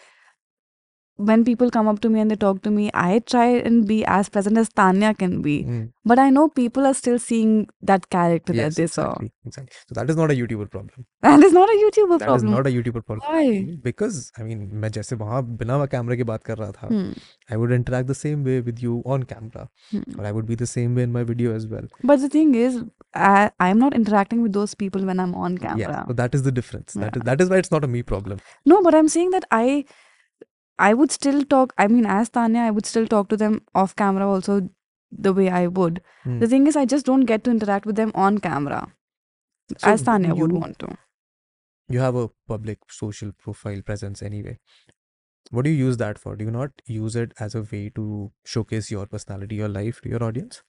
Speaker 2: when people come up to me and they talk to me i try and be as present as tanya can be
Speaker 1: Mm,
Speaker 2: but i know people are still seeing that character
Speaker 1: Yes,
Speaker 2: that they saw
Speaker 1: exactly, exactly. So that is not a YouTuber problem.
Speaker 2: that is not a youtuber
Speaker 1: That is
Speaker 2: problem
Speaker 1: not a YouTuber problem.
Speaker 2: why
Speaker 1: Because I mean, मैं जैसे वहाँ बिना कैमरे के बात कर रहा था,
Speaker 2: Hmm.
Speaker 1: I would interact the same way with you on camera,
Speaker 2: Hmm.
Speaker 1: or I would be the same way in my video as well.
Speaker 2: But the thing is, I, I'm not interacting with those people when I'm on
Speaker 1: Yeah,
Speaker 2: camera.
Speaker 1: so that is the difference. That is
Speaker 2: Yeah.
Speaker 1: that is why it's not a me problem.
Speaker 2: No, but I'm saying that I I would still talk. I mean, as Tanya, I would still talk to them off camera also the way I would.
Speaker 1: Hmm.
Speaker 2: The thing is, I just don't get to interact with them on camera
Speaker 1: So
Speaker 2: as Tanya
Speaker 1: when
Speaker 2: would want to.
Speaker 1: You have a public social profile presence anyway. What do you use that for? Do you not use it as a way to showcase your personality, your life to your audience?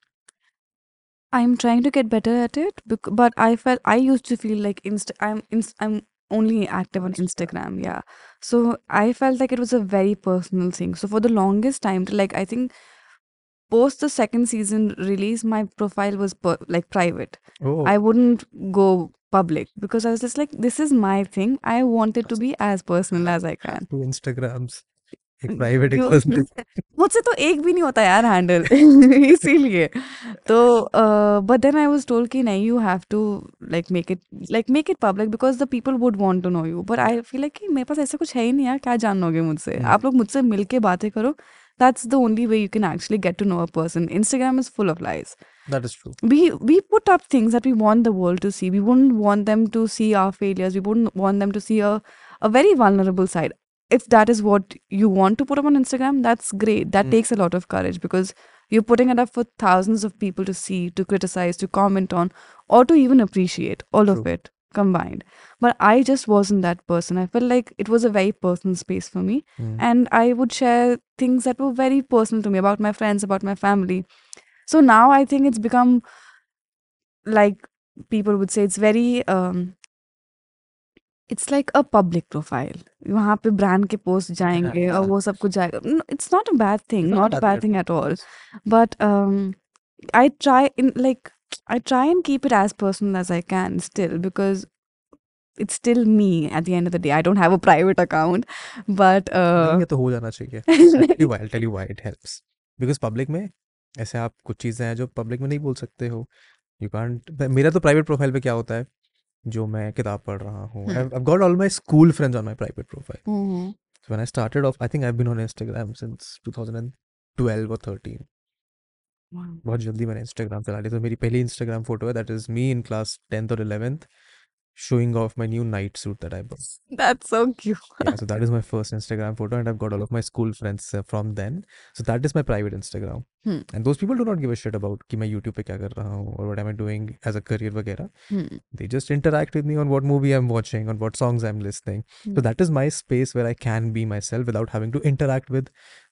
Speaker 2: I'm trying to get better at it, but I felt I used to feel like inst- I'm inst- I'm only active on Instagram, yeah. So I felt like it was a very personal thing. So for the longest time, till like I think post the second season release, my profile was per- like private.
Speaker 1: Oh,
Speaker 2: I wouldn't go public because I was just like, this is my thing. I want it to be as personal as I can.
Speaker 1: two Instagrams. एक private एक *laughs*
Speaker 2: मुझसे तो एक भी नहीं होता यार handle *laughs* इसीलिए। तो but then I was told कि नहीं you have to like make it like make it public because the people would want to know you but I feel like कि मेरे पास ऐसा कुछ है ही नहीं यार क्या जानोगे मुझसे?
Speaker 1: हम्म।
Speaker 2: आप लोग मुझसे मिलके बातें करो। That's the only way you can actually get to know a person Instagram is full of lies
Speaker 1: that is true
Speaker 2: we we put up things that we want the world to see. We wouldn't want them to see our failures. We wouldn't want them to see a, a very vulnerable side. If that is what you want to put up on instagram that's great that
Speaker 1: Mm.
Speaker 2: takes a lot of courage because you're putting it up for thousands of people to see to criticize to comment on or to even appreciate all of it combined but i just wasn't that person i felt like it was a very personal space for me
Speaker 1: Mm.
Speaker 2: and I would share things that were very personal to me about my friends, about my family. So now I think it's become like people would say it's very um it's like a public profile वहाँ पे brand के post जाएँगे और वो सब कुछ जाएगा it's not a bad thing not a bad thing at all but I try in like I try and keep it as personal as I can still because it's still me at the end of the day I don't have a private account but
Speaker 1: ये तो हो जाना चाहिए. *laughs* I'll why, I'll tell you why it helps. Because public में ऐसे आप कुछ चीज़ें हैं जो पब्लिक में नहीं बोल सकते हो. यू कांट मेरा तो प्राइवेट प्रोफ़ाइल पे क्या होता है? जो मैं किताब पढ़ रहा हूँ
Speaker 2: Hmm.
Speaker 1: I've, got all my school friends on my private profile
Speaker 2: mhm.
Speaker 1: so when I started off I think I've been on Instagram since 2012 or 13
Speaker 2: Wow.
Speaker 1: बहुत जल्दी मैंने इंस्टाग्राम चला लिया तो मेरी पहली इंस्टाग्राम फ़ोटो है that is me in class tenth और eleventh showing off my new night suit that I bought.
Speaker 2: That's so cute.
Speaker 1: Yeah, so that is my first Instagram photo, and I've got all of my school friends uh, from then. So that is my private Instagram.
Speaker 2: Hmm.
Speaker 1: And those people do not give a shit about कि मैं YouTube पे क्या कर रहा हूँ or what am I doing as a career वगैरह.
Speaker 2: Hmm.
Speaker 1: They just interact with me on what movie I'm watching, on what songs I'm listening.
Speaker 2: Hmm.
Speaker 1: So that is my space where I can be myself without having to interact with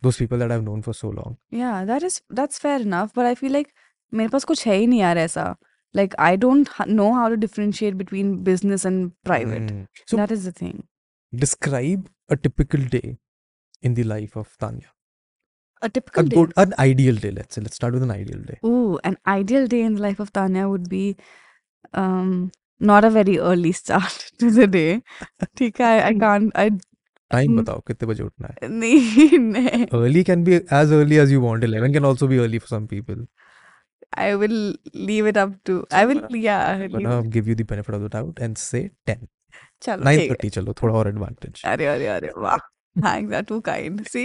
Speaker 1: those people that I've known for so long.
Speaker 2: Yeah, that is that's fair enough. But I feel like मेरे पास कुछ है ही नहीं यार ऐसा. Like I don't ha- know how to differentiate between business and private.
Speaker 1: Hmm. So
Speaker 2: that is the thing.
Speaker 1: describe a typical day in the life of Tanya.
Speaker 2: A
Speaker 1: A
Speaker 2: typical day.
Speaker 1: good, an ideal day. Let's say. Let's start with an ideal day.
Speaker 2: Ooh, an ideal day in the life of Tanya would be um not a very early start *laughs* to the day. ठीक है, I, I can't I
Speaker 1: Time
Speaker 2: Hmm.
Speaker 1: बताओ कितने बजे उठना है.
Speaker 2: नहीं नहीं *laughs*
Speaker 1: Early can be as early as you want. 11 can also be early for some people.
Speaker 2: I will leave it up to I will yeah
Speaker 1: I'm
Speaker 2: leave
Speaker 1: gonna give you the benefit of the doubt and say 10.
Speaker 2: चलो ठीक है
Speaker 1: 9.30 चलो थोड़ा और advantage.
Speaker 2: अरे अरे अरे वाह thanks are too kind see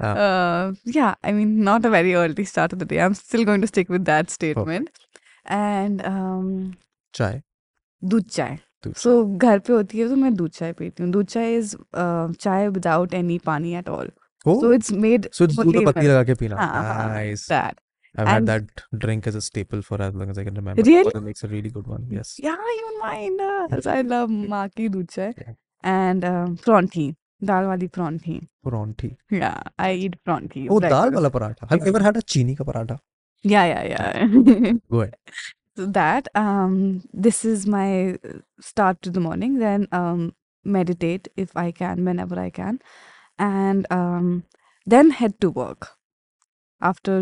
Speaker 1: Ah.
Speaker 2: uh yeah I mean not a very early start of the day I'm still going to stick with that statement and um
Speaker 1: चाय
Speaker 2: दूध चाय
Speaker 1: दूध
Speaker 2: so घर पे होती है तो मैं दूध चाय पीती हूँ दूध चाय is uh, चाय without any पानी at all
Speaker 1: Oh,
Speaker 2: so it's made
Speaker 1: so it's दूध
Speaker 2: fully
Speaker 1: में पत्ती
Speaker 2: with-
Speaker 1: लगा के पीना.
Speaker 2: हाँ, हाँ,
Speaker 1: Nice.
Speaker 2: that
Speaker 1: I've had
Speaker 2: and-
Speaker 1: that drink as a staple for as long as I can remember.
Speaker 2: Really?
Speaker 1: It makes a really good one. Yes.
Speaker 2: yeah even mine does I love *laughs* माँ की दूध चाय
Speaker 1: Yeah.
Speaker 2: and um, prawn tea दाल वाली prawn tea
Speaker 1: Pronti.
Speaker 2: yeah I eat prawn tea
Speaker 1: Oh, dal
Speaker 2: breakfast.
Speaker 1: वाला paratha. Have you ever had a चीनी का paratha?
Speaker 2: yeah yeah yeah
Speaker 1: Go ahead.
Speaker 2: So that um this is my uh, start to the morning then um meditate if I can whenever I can and um then head to work after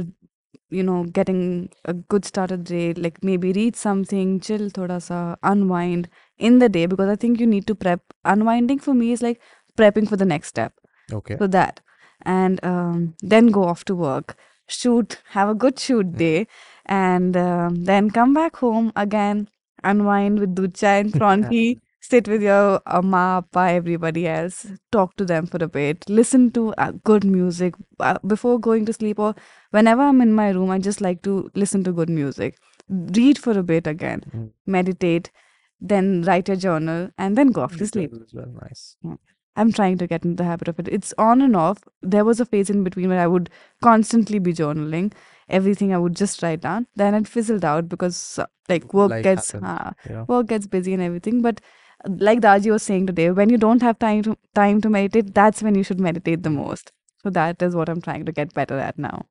Speaker 2: you know getting a good start of the day like maybe read something chill thoda sa unwind in the day because I think you need to prep unwinding for me is like prepping for the next step.
Speaker 1: Okay.
Speaker 2: for that. And um, then go off to work. Shoot. Have a good shoot day. And um, then come back home again. Unwind with ducha and *laughs* pronti sit with your amma appa everybody else. Talk to them for a bit. Listen to uh, good music. Uh, before going to sleep or whenever i'm in my room i just like to listen to good music. Read for a bit again.
Speaker 1: Mm.
Speaker 2: meditate. Then write a journal. And then go off to sleep.
Speaker 1: As well.
Speaker 2: I'm trying to get into the habit of it. It's on and off. There was a phase in between where I would constantly be journaling everything I would just write down. Then it fizzled out because uh, like work
Speaker 1: Life
Speaker 2: gets uh, work gets busy and everything. But like Daji was saying today, when you don't have time to time to meditate, that's when you should meditate the most. So that is what I'm trying to get better at now.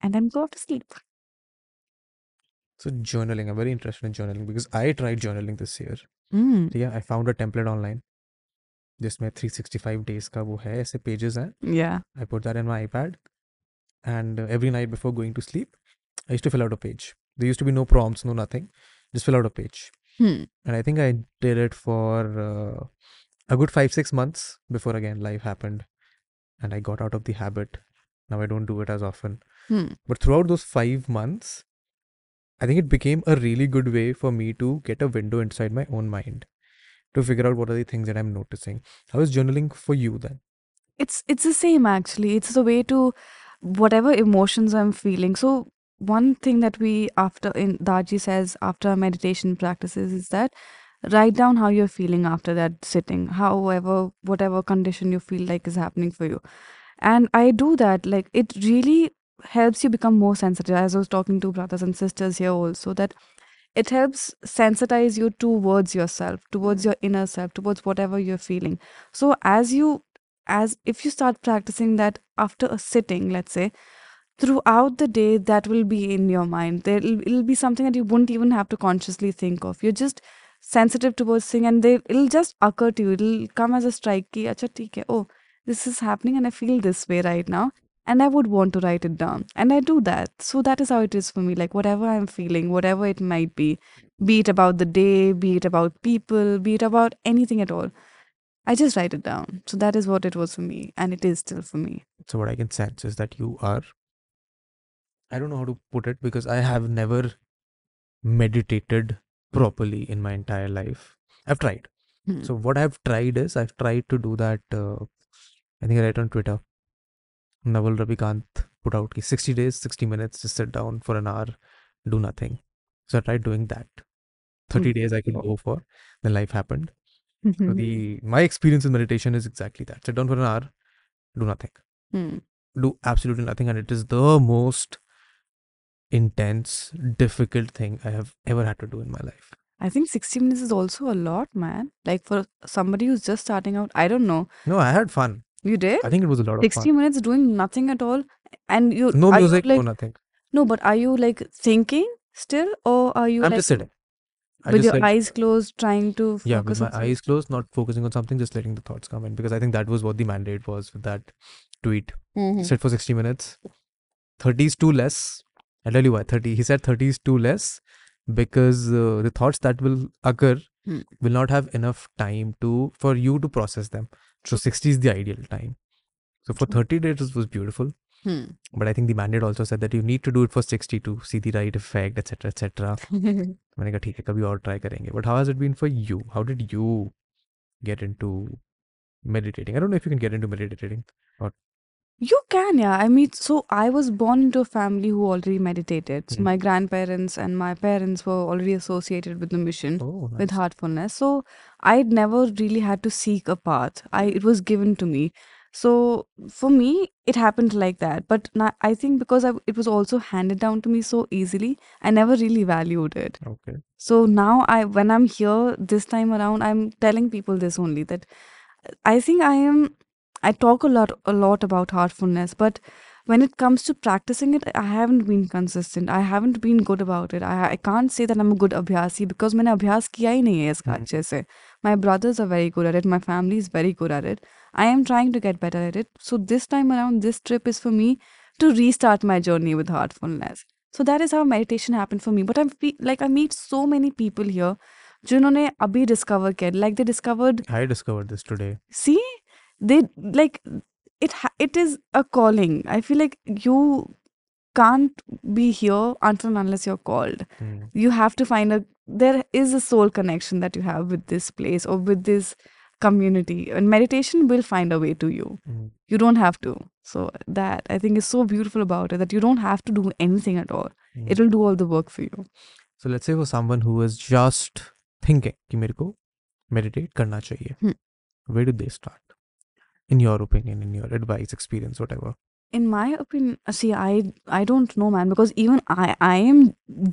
Speaker 2: And then go off to sleep.
Speaker 1: So journaling, I'm very interested in journaling because I tried journaling this year.
Speaker 2: Mm.
Speaker 1: Yeah, I found a template online. जिसमें 365 days का वो है ऐसे pages हैं
Speaker 2: Yeah.
Speaker 1: I put that in my iPad and uh, every night before going to sleep, I used to fill out a page. There used to be no prompts, no nothing. Just fill out a page.
Speaker 2: Hmm.
Speaker 1: And I think I did it for uh, a good five, six months before again life happened. And I got out of the habit. Now I don't do it as often.
Speaker 2: Hmm.
Speaker 1: But throughout those five months, I think it became a really good way for me to get a window inside my own mind to figure out what are the things that I'm noticing. How is journaling for you then?
Speaker 2: It's it's the same actually. It's a way to whatever emotions I'm feeling. So one thing that we after in Daji says after meditation practices is that write down how you're feeling after that sitting, however whatever condition you feel like is happening for you. And I do that. Like it really helps you become more sensitive. As I was talking to brothers and sisters here also, that it helps sensitize you towards yourself, towards your inner self, towards whatever you're feeling. So as you as if you start practicing that after a sitting, let's say, throughout the day that will be in your mind. There it'll, be something that you wouldn't even have to consciously think of. You're just sensitive towards thing and they it'll just occur to you. It'll come as a strike ki, acha, hai. Oh, this is happening and I feel this way right now. And I would want to write it down. And I do that. So that is how it is for me. Like whatever I'm feeling, whatever it might be, be it about the day, be it about people, be it about anything at all. I just write it down. So that is what it was for me. And it is still for me.
Speaker 1: So what I can sense is that you are I don't know how to put it because I have never meditated properly in my entire life. I've tried.
Speaker 2: Hmm.
Speaker 1: So what I've tried is I've tried to do that. Uh, I think I write on Twitter. Naval Ravikant put out ki 60 days, 60 minutes, just sit down for an hour, do nothing. So I tried doing that. 30 days I could go for. Then life happened. So the my experience in meditation is exactly that. Sit down for an hour, do nothing.
Speaker 2: Hmm.
Speaker 1: Do absolutely nothing, and it is the most intense, difficult thing I have ever had to do in my life.
Speaker 2: I think 60 minutes is also a lot, man. Like for somebody who's just starting out, I don't know.
Speaker 1: No, I had fun.
Speaker 2: You did?
Speaker 1: I think it was a lot of
Speaker 2: 60
Speaker 1: fun.
Speaker 2: minutes doing nothing at all. And you
Speaker 1: No
Speaker 2: are you,
Speaker 1: music, no nothing.
Speaker 2: no, but are you like thinking still or are you
Speaker 1: I'm
Speaker 2: like
Speaker 1: just sitting. I
Speaker 2: with your eyes closed trying to
Speaker 1: yeah, with my eyes closed, not focusing on something, just letting the thoughts come in. Because I think that was what the mandate was with that tweet.
Speaker 2: Mhm.
Speaker 1: Sit for 60 minutes. 30 is too less. I'll tell you why. 30. He said 30 is too less because uh, the thoughts that will occur
Speaker 2: Hmm.
Speaker 1: will not have enough time to for you to process them. So 60 is the ideal time. So for 30 days it was beautiful.
Speaker 2: Hmm.
Speaker 1: But I think the mandate also said that you need to do it for 60 to see the right effect, etc. etc. *laughs* मैंने कहा ठीक है कभी और try करेंगे but how has it been for you how did you get into meditating i don't know if you can get into meditating
Speaker 2: you can, yeah. I mean, so I was born into a family who already meditated. So
Speaker 1: Hmm.
Speaker 2: my grandparents and my parents were already associated with the mission.
Speaker 1: oh
Speaker 2: with
Speaker 1: nice
Speaker 2: heartfulness. So I'd never really had to seek a path. I it was given to me. So for me, it happened like that. But na- I think because I, it was also handed down to me so easily, I never really valued it.
Speaker 1: okay
Speaker 2: So now I, when I'm here this time around, I'm telling people this only that I think I am. I talk a lot, a lot about heartfulness, but when it comes to practicing it, I haven't been consistent. I haven't been good about it. I, I can't say that I'm a good abhyasi because मैंने अभ्यास किया ही नहीं है इसका
Speaker 1: Hmm.
Speaker 2: अच्छे से. My brothers are very good at it. My family is very good at it. I am trying to get better at it. So this time around, this trip is for me to restart my journey with heartfulness. So that is how meditation happened for me. But I'm fe- like I meet so many people here जिन्होंने अभी discover किया like they discovered
Speaker 1: i discovered this today
Speaker 2: see they like it ha- it is a calling. I feel like you can't be here until unless you're called.
Speaker 1: Mm.
Speaker 2: you have to find a there is a soul connection that you have with this place or with this community and meditation will find a way to you.
Speaker 1: Mm.
Speaker 2: you don't have to. So that i think is so beautiful about it that you don't have to do anything at all. Mm. it'll do all the work for you.
Speaker 1: So let's say for someone who is just thinking ki meditate karna chahiye.
Speaker 2: Hmm.
Speaker 1: Where do they start? In your opinion in your advice experience whatever?
Speaker 2: In my opinion uh, see i i don't know man because even i i am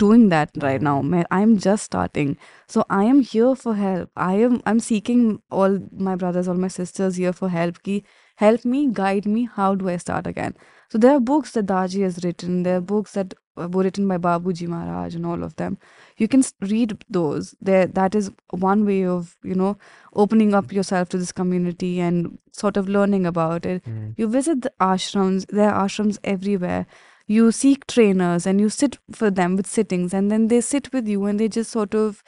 Speaker 2: doing that right now ma- i'm just starting. So i am here for help. I am i'm seeking all my brothers all my sisters here for help ki help me guide me how do i start again? So there are books that daji has written there are books that were written by Babuji Maharaj and all of them. You can read those. There, that is one way of you know opening up yourself to this community and sort of learning about it.
Speaker 1: Mm.
Speaker 2: You visit the ashrams. There are ashrams everywhere. You seek trainers and you sit for them with sittings, and then they sit with you and they just sort of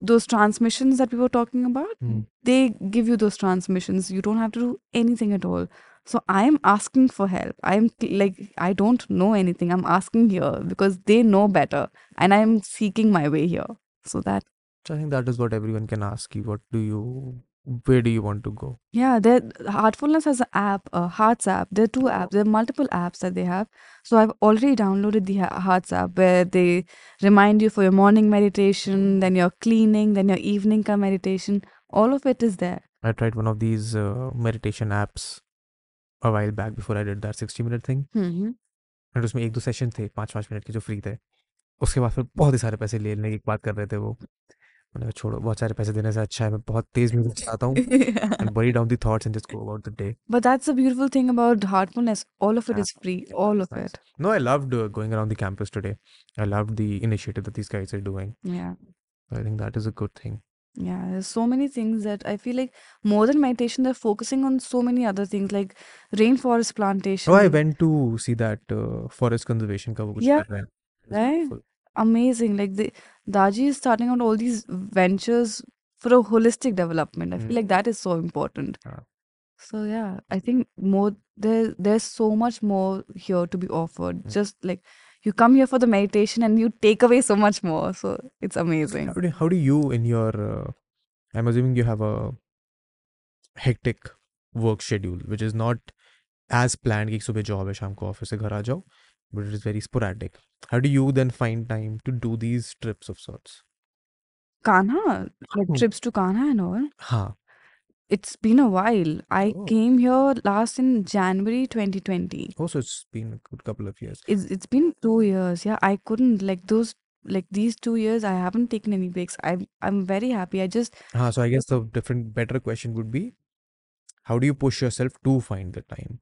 Speaker 2: those transmissions that we were talking about
Speaker 1: Mm.
Speaker 2: they give you those transmissions you don't have to do anything at all so i am asking for help. I am like i don't know anything. I'm asking here because they know better and i'm seeking my way here. So that
Speaker 1: I think that is what everyone can ask you. What do you, where do you want to go?
Speaker 2: yeah there heartfulness has an app a hearts app. There are two apps. There are multiple apps that they have. So i've already downloaded the hearts app where they remind you for your morning meditation then your cleaning then your evening meditation. All of it is there.
Speaker 1: I tried one of these uh, meditation apps a while back before I did that 60 minute thing. And उसमें एक दो session थे पाँच पाँच minute के जो free थे। उसके बाद फिर बहुत ही सारे पैसे ले लेने की बात कर रहे थे वो। मैंने छोड़ो बहुत सारे पैसे देने से अच्छा है मैं बहुत तेज म्यूज़िक चलाता हूँ। And bury down the thoughts and just go about the day
Speaker 2: but that's a beautiful thing about heartfulness all of it is free all of it
Speaker 1: no I loved going around the campus today I loved the initiative that these guys are doing
Speaker 2: yeah
Speaker 1: I think that is a good thing
Speaker 2: Yeah, there's so many things that I feel like more than meditation, they're focusing on so many other things like rainforest plantation.
Speaker 1: Oh, I went to see that uh, forest conservation cover. Which
Speaker 2: Yeah, right? Amazing. Like the Daji is starting out all these ventures for a holistic development. I feel
Speaker 1: mm.
Speaker 2: like that is so important. So yeah, I think more there there's so much more here to be offered.
Speaker 1: Mm.
Speaker 2: Just like you come here for the meditation and you take away so much more. So it's amazing.
Speaker 1: How do, how do you in your uh, I'm assuming you have a hectic work schedule which is not as planned कि सुबह job है शाम को office से घर आ जाओ but it is very sporadic. How do you then find time to do these trips of sorts?
Speaker 2: Kanha, like
Speaker 1: Hmm.
Speaker 2: trips to Kanha and all.
Speaker 1: हाँ.
Speaker 2: it's been a while. I
Speaker 1: Oh.
Speaker 2: came here last in January 2020.
Speaker 1: Also, it's been a good couple of years.
Speaker 2: It's it's been two years. Yeah, I couldn't like those like these two years. I haven't taken any breaks. I'm I'm very happy. I just
Speaker 1: हाँ, so I guess the different, better question would be, how do you push yourself to find the time?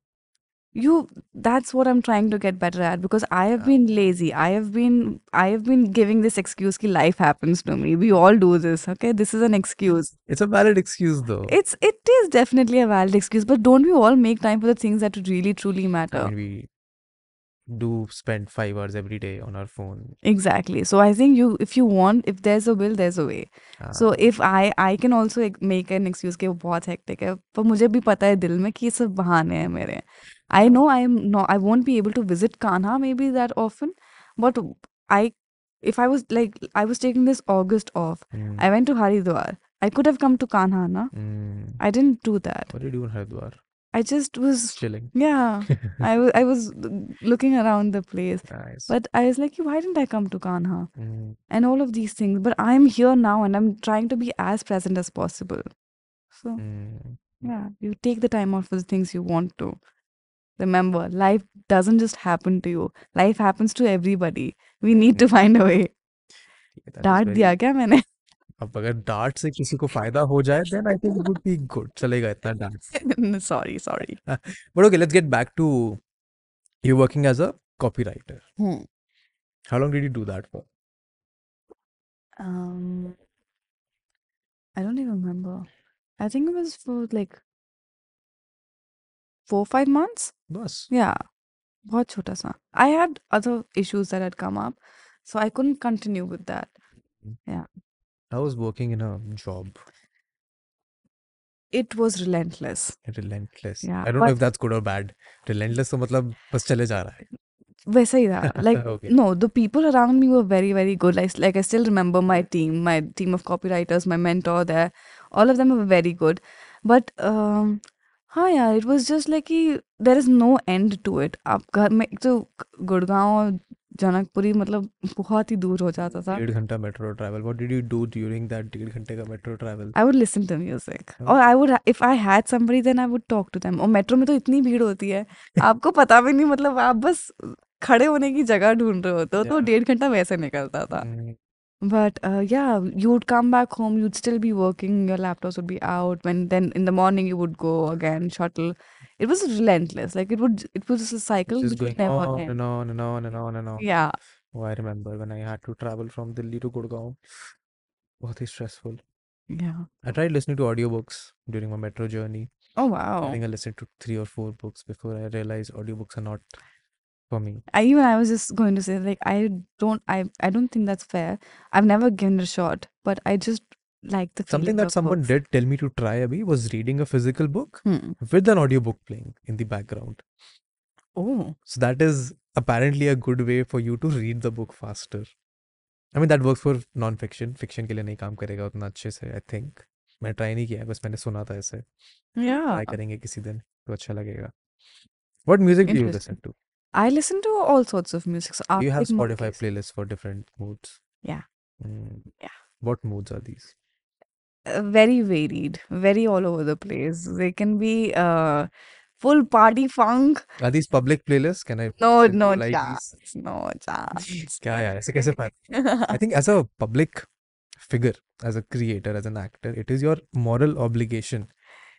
Speaker 2: you that's what i'm trying to get better at because i have
Speaker 1: yeah.
Speaker 2: been lazy. I have been i have been giving this excuse ki life happens to me. We all do this okay? This is an excuse.
Speaker 1: It's a valid excuse though.
Speaker 2: It's it is definitely a valid excuse but don't we all make time for the things that really truly matter?
Speaker 1: I mean, we do spend 5 hours every day on our phone.
Speaker 2: Exactly. So i think you if you want if there's a will there's a way. Ah.
Speaker 1: so
Speaker 2: if i i can also make an excuse ke bahut hectic hai. Par mujhe bhi pata hai dil mein ki ye sab bahane hai mere I know I am not I won't be able to visit Kanha maybe that often but I if I was like I was taking this August off
Speaker 1: mm,
Speaker 2: I went to Haridwar I could have come to Kanha na
Speaker 1: mm.
Speaker 2: I didn't do that
Speaker 1: What did you do in Haridwar?
Speaker 2: I just was
Speaker 1: Chilling.
Speaker 2: yeah I *laughs* was I was looking around the place
Speaker 1: Nice.
Speaker 2: but I was like why didn't I come to Kanha
Speaker 1: Mm,
Speaker 2: and all of these things but I'm here now and I'm trying to be as present as possible so
Speaker 1: mm.
Speaker 2: Yeah, you take the time out for the things you want to. Remember, life doesn't just happen to you. Life happens to everybody. We need to find a way.
Speaker 1: Yeah, that is
Speaker 2: डांट
Speaker 1: very-
Speaker 2: दिया क्या मैंने
Speaker 1: अब अगर डांट से किसी को फायदा हो जाए then I think it would be good. चलेगा इतना डांट.
Speaker 2: sorry, sorry.
Speaker 1: But okay, let's get back to you working as a copywriter.
Speaker 2: Hmm.
Speaker 1: How long did you do that for?
Speaker 2: Um, I don't even remember. I think it was for like four, five months.
Speaker 1: बस.
Speaker 2: Yeah, बहुत छोटा सा. I had other issues that had come up, so I couldn't continue with that.
Speaker 1: I was working in a job.
Speaker 2: It was relentless.
Speaker 1: Relentless.
Speaker 2: Yeah,
Speaker 1: I don't know
Speaker 2: but-
Speaker 1: if that's good or bad. Relentless तो मतलब बस चले जा रहा है.
Speaker 2: वैसा ही रहा *laughs* like
Speaker 1: Okay.
Speaker 2: no the people around me were very very good like like I still remember my team my team of copywriters my mentor there all of them were very good but um हाँ यार इट was just like कि there is no end to it. आप घर में एक तो गुड़गांव और जनकपुरी मतलब बहुत ही दूर हो जाता था।
Speaker 1: डेढ़ घंटा metro travel what did you do during that डेढ़ घंटे का metro travel
Speaker 2: I would listen to music. or I would if I had somebody then I would talk to them. और मेट्रो में तो इतनी भीड़ होती है आपको पता भी नहीं मतलब आप बस खड़े होने की जगह ढूंढ रहे होते हो तो. *laughs* डेढ़ घंटा वैसे निकलता था। But uh, yeah, you would come back home, you'd still be working, your laptops would be out. When then in the morning you would go again, shuttle. It was relentless. Like it would, it was just a cycle
Speaker 1: Just
Speaker 2: which
Speaker 1: going
Speaker 2: never
Speaker 1: on and on and on and on and on.
Speaker 2: Yeah,
Speaker 1: Oh, I remember when I had to travel from Delhi to Gurgaon. Bahut stressful.
Speaker 2: yeah.
Speaker 1: I tried listening to audiobooks during my metro journey.
Speaker 2: Oh
Speaker 1: I
Speaker 2: wow.
Speaker 1: think I listened to three or four books before I realized audiobooks are not for me.
Speaker 2: I even I was just going to say like I don't I I don't think that's fair. I've never given it a shot, but I just like the
Speaker 1: Something
Speaker 2: feeling
Speaker 1: that
Speaker 2: of
Speaker 1: someone
Speaker 2: books.
Speaker 1: did tell me to try Abhi was reading a physical book
Speaker 2: Hmm.
Speaker 1: with an audiobook playing in the background.
Speaker 2: Oh.
Speaker 1: So that is apparently a good way for you to read the book faster. I mean that works for non-fiction. Fiction के लिए नहीं काम करेगा उतना अच्छे से I think. मैं try नहीं किया है बस मैंने सुना था ऐसे.
Speaker 2: Yeah.
Speaker 1: ट्राई करेंगे किसी दिन तो अच्छा लगेगा. What music do you
Speaker 2: Interesting.
Speaker 1: listen to?
Speaker 2: I listen to all sorts of music. So
Speaker 1: Do you have
Speaker 2: Arctic
Speaker 1: Spotify
Speaker 2: Monkeys.
Speaker 1: playlists for different moods?
Speaker 2: Yeah.
Speaker 1: Mm.
Speaker 2: Yeah.
Speaker 1: What moods are these?
Speaker 2: Uh, very varied, very all over the place. They can be uh full party funk.
Speaker 1: Are these public playlists? Can I
Speaker 2: No,
Speaker 1: listen to
Speaker 2: no
Speaker 1: like
Speaker 2: chance.
Speaker 1: these?
Speaker 2: No chance. *laughs*
Speaker 1: क्या यार ऐसे कैसे पाए *laughs* I think as a public figure, as a creator, as an actor, it is your moral obligation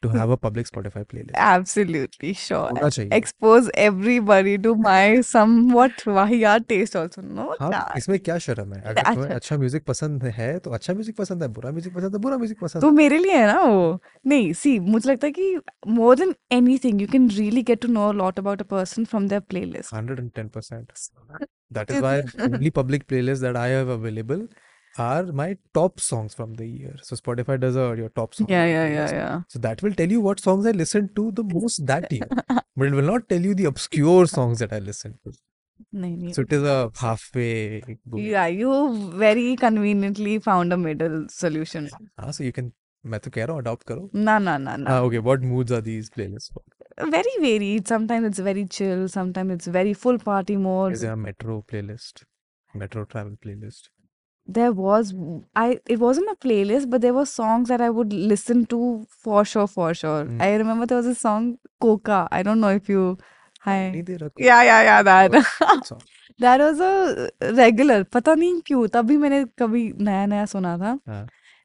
Speaker 1: to have a public Spotify playlist.
Speaker 2: Absolutely sure.
Speaker 1: होना चाहिए.
Speaker 2: Expose everybody to my somewhat vahiyat taste also. No
Speaker 1: हाँ इसमें क्या शर्म है अगर तुम्हें
Speaker 2: अच्छा
Speaker 1: अच्छा म्यूज़िक पसंद है तो अच्छा म्यूज़िक पसंद है बुरा म्यूज़िक पसंद है बुरा म्यूज़िक पसंद
Speaker 2: तो मेरे लिए है ना वो नहीं सी मुझे लगता है कि more than anything you can really get to know a lot about a person from their playlist.
Speaker 1: है 110% that is why only public playlists that I have available are my top songs from the year so Spotify does a your top songs
Speaker 2: Yeah,
Speaker 1: of the
Speaker 2: yeah, yeah,
Speaker 1: playlist.
Speaker 2: yeah.
Speaker 1: So that will tell you what songs I listened to the most that year. *laughs* But it will not tell you the obscure songs that I listened to.
Speaker 2: नहीं नहीं
Speaker 1: So it is a halfway good.
Speaker 2: Yeah, you very conveniently found a middle solution.
Speaker 1: हाँ, so you can मैं तो कह रहा हूँ adopt करो.
Speaker 2: Na na na na.
Speaker 1: Ah, okay. What moods are these playlists for?
Speaker 2: Very varied. Sometimes it's very chill. Sometimes it's very full party mode.
Speaker 1: Is there a metro playlist? Metro travel playlist.
Speaker 2: There was I it wasn't a playlist, but there were songs that I would listen to for sure, for sure.
Speaker 1: Mm.
Speaker 2: I remember there was a song Coca. I don't know if you hi.
Speaker 1: नहीं दे रहा कोई
Speaker 2: Yeah, yeah, yeah, that. *laughs*
Speaker 1: good song.
Speaker 2: that was a regular. पता नहीं क्यों तभी मैंने कभी नया नया सुना था.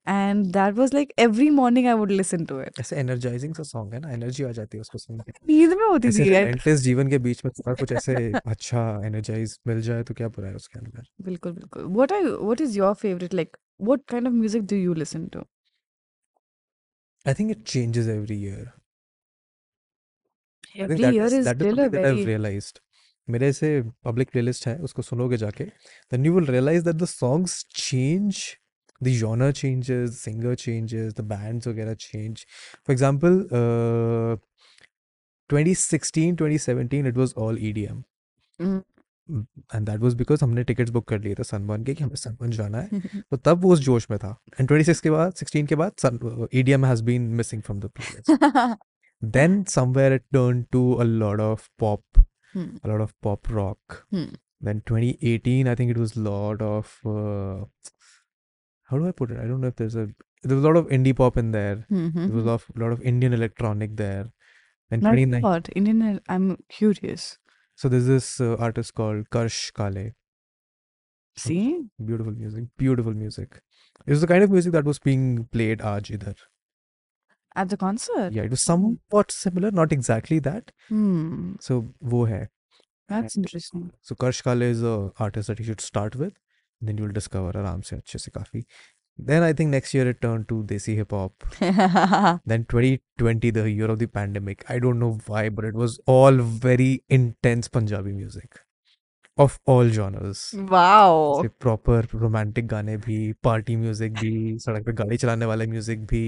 Speaker 1: हाँ.
Speaker 2: And that was like every morning I would listen to it.
Speaker 1: ऐसे energizing सा song है ना एनर्जी आ जाती है उसको सुन के
Speaker 2: नींद में होती
Speaker 1: ऐसे
Speaker 2: थी यार.
Speaker 1: relentless जीवन के बीच में थोड़ा कुछ ऐसे अच्छा energize मिल जाए तो क्या बुरा है उसके अंदर
Speaker 2: बिल्कुल बिल्कुल what are what is your favorite like what kind of music do you listen to
Speaker 1: I think it changes every year I think
Speaker 2: every
Speaker 1: that
Speaker 2: year
Speaker 1: is
Speaker 2: is
Speaker 1: that is
Speaker 2: still a
Speaker 1: something that I've
Speaker 2: very
Speaker 1: realized मेरे ऐसे public playlist है उसको सुनोगे जाके then you will realize that the songs change the genre changes singer changes the bands वगैरह change for example uh, 2016 2017 it was all EDM
Speaker 2: Mm.
Speaker 1: Mm, and that was because हमने tickets book कर लिए थे sunburn के कि हमें sunburn जाना है तो तब वो उस जोश में था एंड 26 के बाद 16 के बाद EDM has been missing from the playlist then somewhere it turned to a lot of pop
Speaker 2: Hmm.
Speaker 1: a lot of pop rock
Speaker 2: Hmm.
Speaker 1: then 2018 i think it was a lot of uh, how do i put it? I don't know if there's a there was a lot of indie pop in there. There was a lot of, lot of indian electronic there. Then
Speaker 2: Like
Speaker 1: 29
Speaker 2: what? Indian I'm curious.
Speaker 1: So there's this uh, artist called karsh kale.
Speaker 2: See?
Speaker 1: beautiful music beautiful music. It was the kind of music that was being played aaj idhar.
Speaker 2: At the concert?
Speaker 1: Yeah it was somewhat similar not exactly that.
Speaker 2: Hmm.
Speaker 1: So wo hai.
Speaker 2: That's
Speaker 1: And-
Speaker 2: interesting.
Speaker 1: So Karsh Kale is a artist that you should start with. Then you'll discover आराम से अच्छे से काफ़ी. Then I think next year it turned to Desi hip hop. Then 2020, the year of the pandemic. I don't know why, but it was all very intense Punjabi music of all genres.
Speaker 2: wow
Speaker 1: से proper romantic गाने भी, party music भी, सड़क पे गाड़ी चलाने वाले music भी.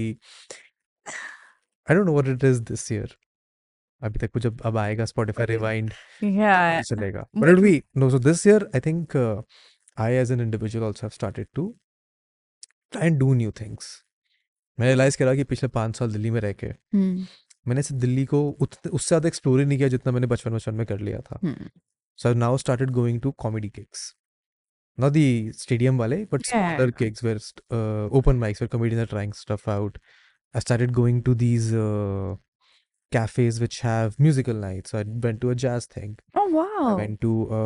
Speaker 1: I don't know what it is this year. अभी तक कुछ अब अब आएगा Spotify Rewind.
Speaker 2: yeah
Speaker 1: पता चलेगा it'll be no so this year i think uh, i as an individual also have started to try and do new things मैं realise करा कि पिछले पाँच साल दिल्ली में रह के
Speaker 2: hmm.
Speaker 1: मैंने ऐसे दिल्ली को उससे ज़्यादा एक्सप्लोर ही नहीं किया जितना मैंने बचपन बचपन में कर लिया था
Speaker 2: Hmm.
Speaker 1: So I now started going to comedy gigs not the stadium wale but smaller
Speaker 2: Yeah.
Speaker 1: gigs where uh, open mics where comedians are trying stuff out i started going to these uh, cafes which have musical nights so i went to a jazz thing
Speaker 2: oh wow
Speaker 1: I went to a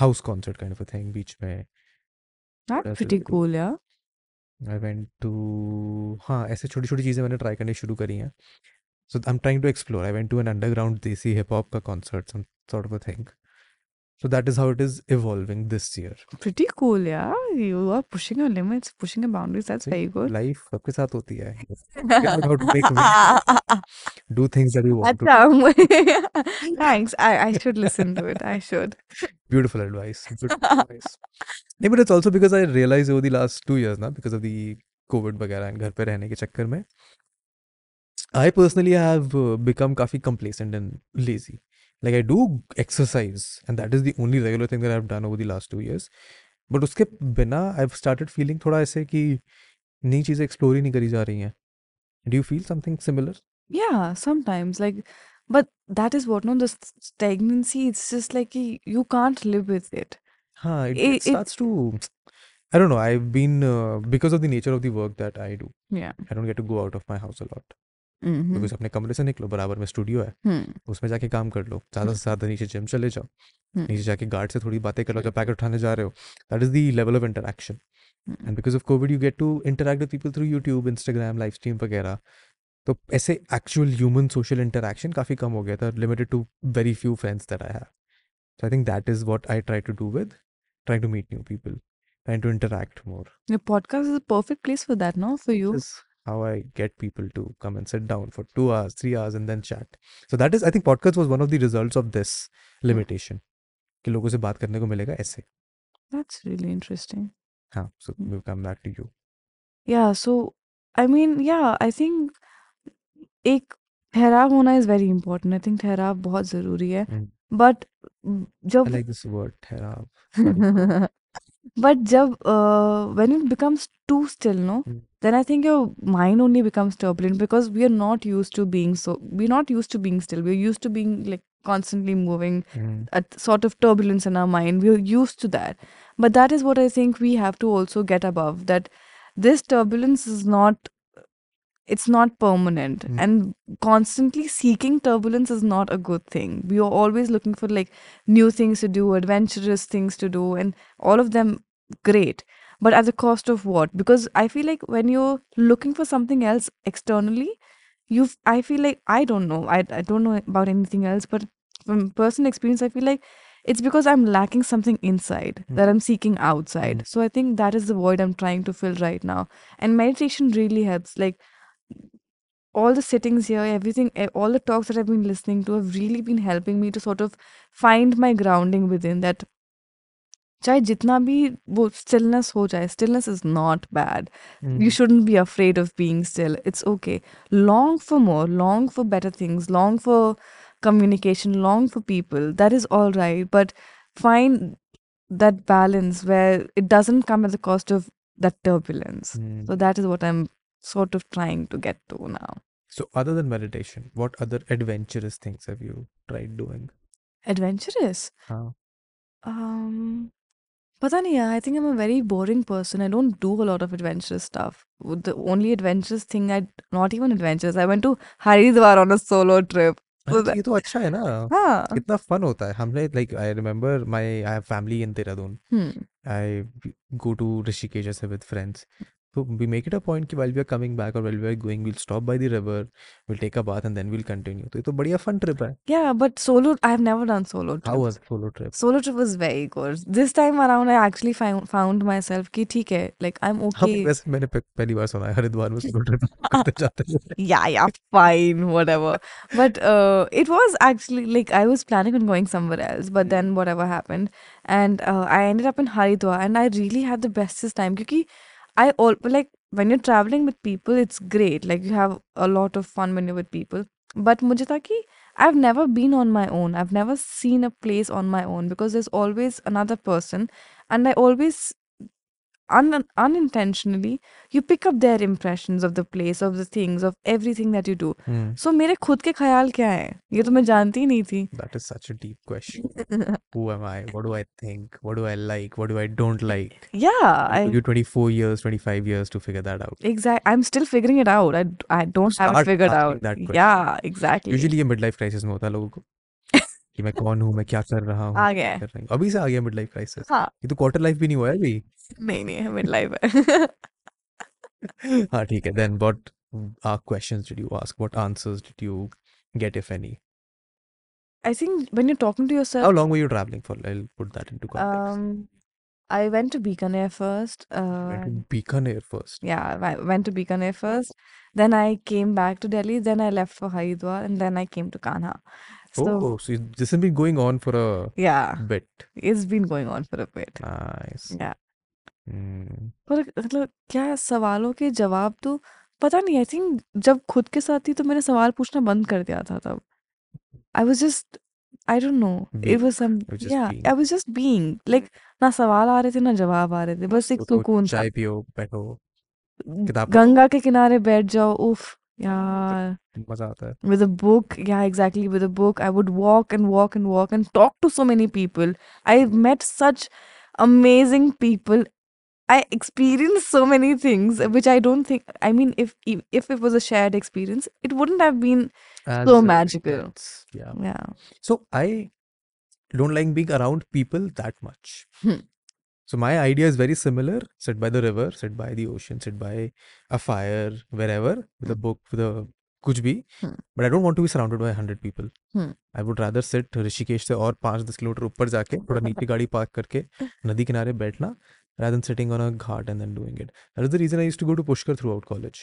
Speaker 1: house concert kind of a thing beach mein
Speaker 2: That's
Speaker 1: else did
Speaker 2: pretty
Speaker 1: I do?
Speaker 2: cool, yeah.
Speaker 1: I went to हाँ ऐसे छोटी छोटी चीज़ें मैंने try करनी शुरू करी हैं so I'm trying to explore I went to an underground desi hip hop का concert some sort of a thing so that is how it is evolving this year
Speaker 2: Pretty cool, yeah. You are pushing your limits, pushing your boundaries. That's
Speaker 1: See,
Speaker 2: very good.
Speaker 1: life सबके साथ होती है figure out how to make way do things that you want to
Speaker 2: अच्छा *laughs* thanks. I I should listen to it. I should.
Speaker 1: beautiful advice beautiful advice नहीं but it's also because I realized over the last two years ना because of the COVID वगैरह and घर पे रहने के चक्कर में I personally have uh, become काफी complacent and lazy. Like I do exercise and that is the only regular thing that I've done over the last two years. But उसके बिना I've started feeling थोड़ा ऐसे कि नई चीज़ें explore ही नहीं करी जा रही हैं. Do you feel something similar?
Speaker 2: Yeah, sometimes like, but that is what no the s- stagnancy. It's just like y- you can't live with it.
Speaker 1: हाँ, it,
Speaker 2: It-
Speaker 1: it
Speaker 2: it-
Speaker 1: starts to. I don't know. I've been uh, because of the nature of the work that I do.
Speaker 2: Yeah.
Speaker 1: I don't get to go out of my house a lot.
Speaker 2: Mm-hmm.
Speaker 1: अपने कमरे से निकलो बराबर में studio है
Speaker 2: Hmm.
Speaker 1: उसमें जाके काम कर लो ज़्यादा से ज़्यादा नीचे जिम चले जाओ
Speaker 2: Hmm.
Speaker 1: नीचे जाके गार्ड से थोड़ी बातें कर लो जब पैकेट उठाने जा रहे हो that is the level of interaction
Speaker 2: Hmm.
Speaker 1: And because of COVID you get to interact with people through YouTube Instagram live stream वगैरह तो ऐसे एक्चुअल ह्यूमन सोशल इंटरेक्शन काफ़ी कम हो गया था limited to very few friends that I have so I think that is what I try to do with trying to meet new people trying to interact more
Speaker 2: Your podcast is a perfect place for that, no? For you.
Speaker 1: is how I get people to come and sit down for two hours, three hours, and then chat. So that is, I think, podcast was one of the results of this limitation. कि लोगों से बात करने को मिलेगा ऐसे
Speaker 2: That's really interesting.
Speaker 1: हाँ so
Speaker 2: Hmm.
Speaker 1: we'll come back to you
Speaker 2: Yeah, so I mean, yeah, I think एक ठहराव होना is very important. I think ठहराव बहुत ज़रूरी है.
Speaker 1: Hmm.
Speaker 2: But
Speaker 1: I
Speaker 2: जब
Speaker 1: like this word ठहराव Sorry. *laughs* *laughs*
Speaker 2: but जब uh, when it becomes too still, no,
Speaker 1: Hmm.
Speaker 2: then I think your mind only becomes turbulent because we are not used to being so. We're not used to being still. We're used to being like constantly moving, a sort of turbulence in our mind. We're used to that. But that is what I think we have to also get above. That this turbulence is not. It's not permanent,
Speaker 1: Mm.
Speaker 2: and constantly seeking turbulence is not a good thing. We are always looking for like new things to do, adventurous things to do, and all of them great. But at the cost of what? Because I feel like when you're looking for something else externally, you've I feel like I don't know. I I don't know about anything else, but from personal experience, I feel like it's because I'm lacking something inside
Speaker 1: Mm.
Speaker 2: that I'm seeking outside. So I think that is the void I'm trying to fill right now. And meditation really helps. Like all the sittings here, everything, eh, all the talks that I've been listening to have really been helping me to sort of find my grounding within that. चाहे जितना भी वो stillness हो जाए stillness is not bad you
Speaker 1: Hmm.
Speaker 2: shouldn't be afraid of being still it's okay long for more long for better things long for communication long for people that is all right but find that balance where it doesn't come at the cost of that turbulence
Speaker 1: Hmm.
Speaker 2: so that is what i'm sort of trying to get to now
Speaker 1: So other than meditation, what other adventurous things have you tried doing?
Speaker 2: adventurous
Speaker 1: हाँ
Speaker 2: um Pata nahi, I think I'm a very boring person. I don't do a lot of adventurous stuff. W- The only adventurous thing I, not even adventurous, I went to Haridwar on a solo trip. So *laughs*
Speaker 1: हाँ, तो
Speaker 2: that,
Speaker 1: ये तो अच्छा है ना
Speaker 2: हाँ.
Speaker 1: कितना fun होता है हमने like I remember my I have family in Dehradun
Speaker 2: Hmm.
Speaker 1: I b- go to Rishikesh as with friends. So we make it a point कि while we are coming back or while we are going, we'll stop by the river, we'll take a bath and then we'll continue. तो ये तो बढ़िया fun trip है.
Speaker 2: Yeah, but solo, I've never done solo
Speaker 1: trip.
Speaker 2: How
Speaker 1: was solo trip?
Speaker 2: Solo trip was very good. This time around, I actually found found myself कि ठीक है, like I'm okay.
Speaker 1: हाँ वैसे मैंने पहली बार सुना है हरिद्वार में solo trip करते जाते हैं.
Speaker 2: yeah, yeah, fine, whatever. But uh, it was actually like I was planning on going somewhere else, but then whatever happened, and uh, I ended up in Haridwar, and I really had the bestest time. Because I all like when you're traveling with people, it's great. Like you have a lot of fun when you're with people. But मुझे था कि I've never been on my own. I've never seen a place on my own because there's always another person, and I always un- unintentionally you pick up their impressions of the place of the things of everything that you do
Speaker 1: Hmm,
Speaker 2: so मेरे खुद के ख्याल क्या है ये तो मैं जानती ही नहीं थी
Speaker 1: That is such a deep question. Who am I? What do I think? What do I like? What do I don't like?
Speaker 2: yeah I
Speaker 1: took you 24 years, 25 years to figure that out.
Speaker 2: exact I'm still figuring it out I I don't have it
Speaker 1: Start
Speaker 2: figured
Speaker 1: asking
Speaker 2: out
Speaker 1: that question.
Speaker 2: yeah exactly
Speaker 1: Usually ये midlife crisis में होता है लोगों को. कि मैं कौन हूँ मैं क्या कर रहा हूँ
Speaker 2: आ गया है
Speaker 1: कर रही हूँ अभी से आ गया मिड लाइफ क्राइसिस
Speaker 2: हाँ
Speaker 1: ये तो क्वार्टर लाइफ भी नहीं हुआ है अभी
Speaker 2: नहीं नहीं मिड लाइफ है
Speaker 1: हाँ ठीक है then what uh, questions did you ask what answers did you get if any
Speaker 2: I think when you're talking to
Speaker 1: how
Speaker 2: yourself,
Speaker 1: long were you traveling for I'll put that into context
Speaker 2: um, I went to Bikaner first.
Speaker 1: went
Speaker 2: Uh,
Speaker 1: to Bikaner first
Speaker 2: yeah, I went to Bikaner first. Then I came back to Delhi. Then I left for Haridwar, and then I came to Kanha. So
Speaker 1: oh so this has been going on for a
Speaker 2: yeah,
Speaker 1: bit.
Speaker 2: It's been going on for a bit.
Speaker 1: nice.
Speaker 2: Yeah.
Speaker 1: Hmm.
Speaker 2: पर मतलब क्या सवालों के जवाब तो पता नहीं I think जब खुद के साथ थी तो मैंने सवाल पूछना बंद कर दिया था तब। I was just I don't know it.
Speaker 1: Was
Speaker 2: some yeah
Speaker 1: I was just being
Speaker 2: like ना सवाल आ रहे थे ना जवाब आ रहे थे बस एक
Speaker 1: तो, तो
Speaker 2: सुकून था।
Speaker 1: चाय पियो बैठो किताब
Speaker 2: गंगा के किनारे बैठ जाओ उफ। यार
Speaker 1: मजा आता है
Speaker 2: with a book yeah exactly with a book i would walk and walk and walk and talk to so many people i met such amazing people i experienced so many things which i don't think i mean if if if it was a shared experience it wouldn't have been
Speaker 1: As
Speaker 2: So
Speaker 1: uh,
Speaker 2: magical.
Speaker 1: intense. yeah
Speaker 2: yeah
Speaker 1: So I don't like being around people that much.
Speaker 2: Hmm.
Speaker 1: So my idea is very similar. Sit by the river, sit by the ocean, sit by a fire, wherever, with a book, with a कुछ भी
Speaker 2: Hmm.
Speaker 1: but I don't want to be surrounded by hundred people.
Speaker 2: Hmm.
Speaker 1: I would rather sit Rishikesh से और पाँच दस kilometre ऊपर जाके थोड़ा नीचे गाड़ी पार्क करके नदी किनारे बैठना rather than sitting on a ghat and then doing it. That is the reason I used to go to Pushkar throughout college.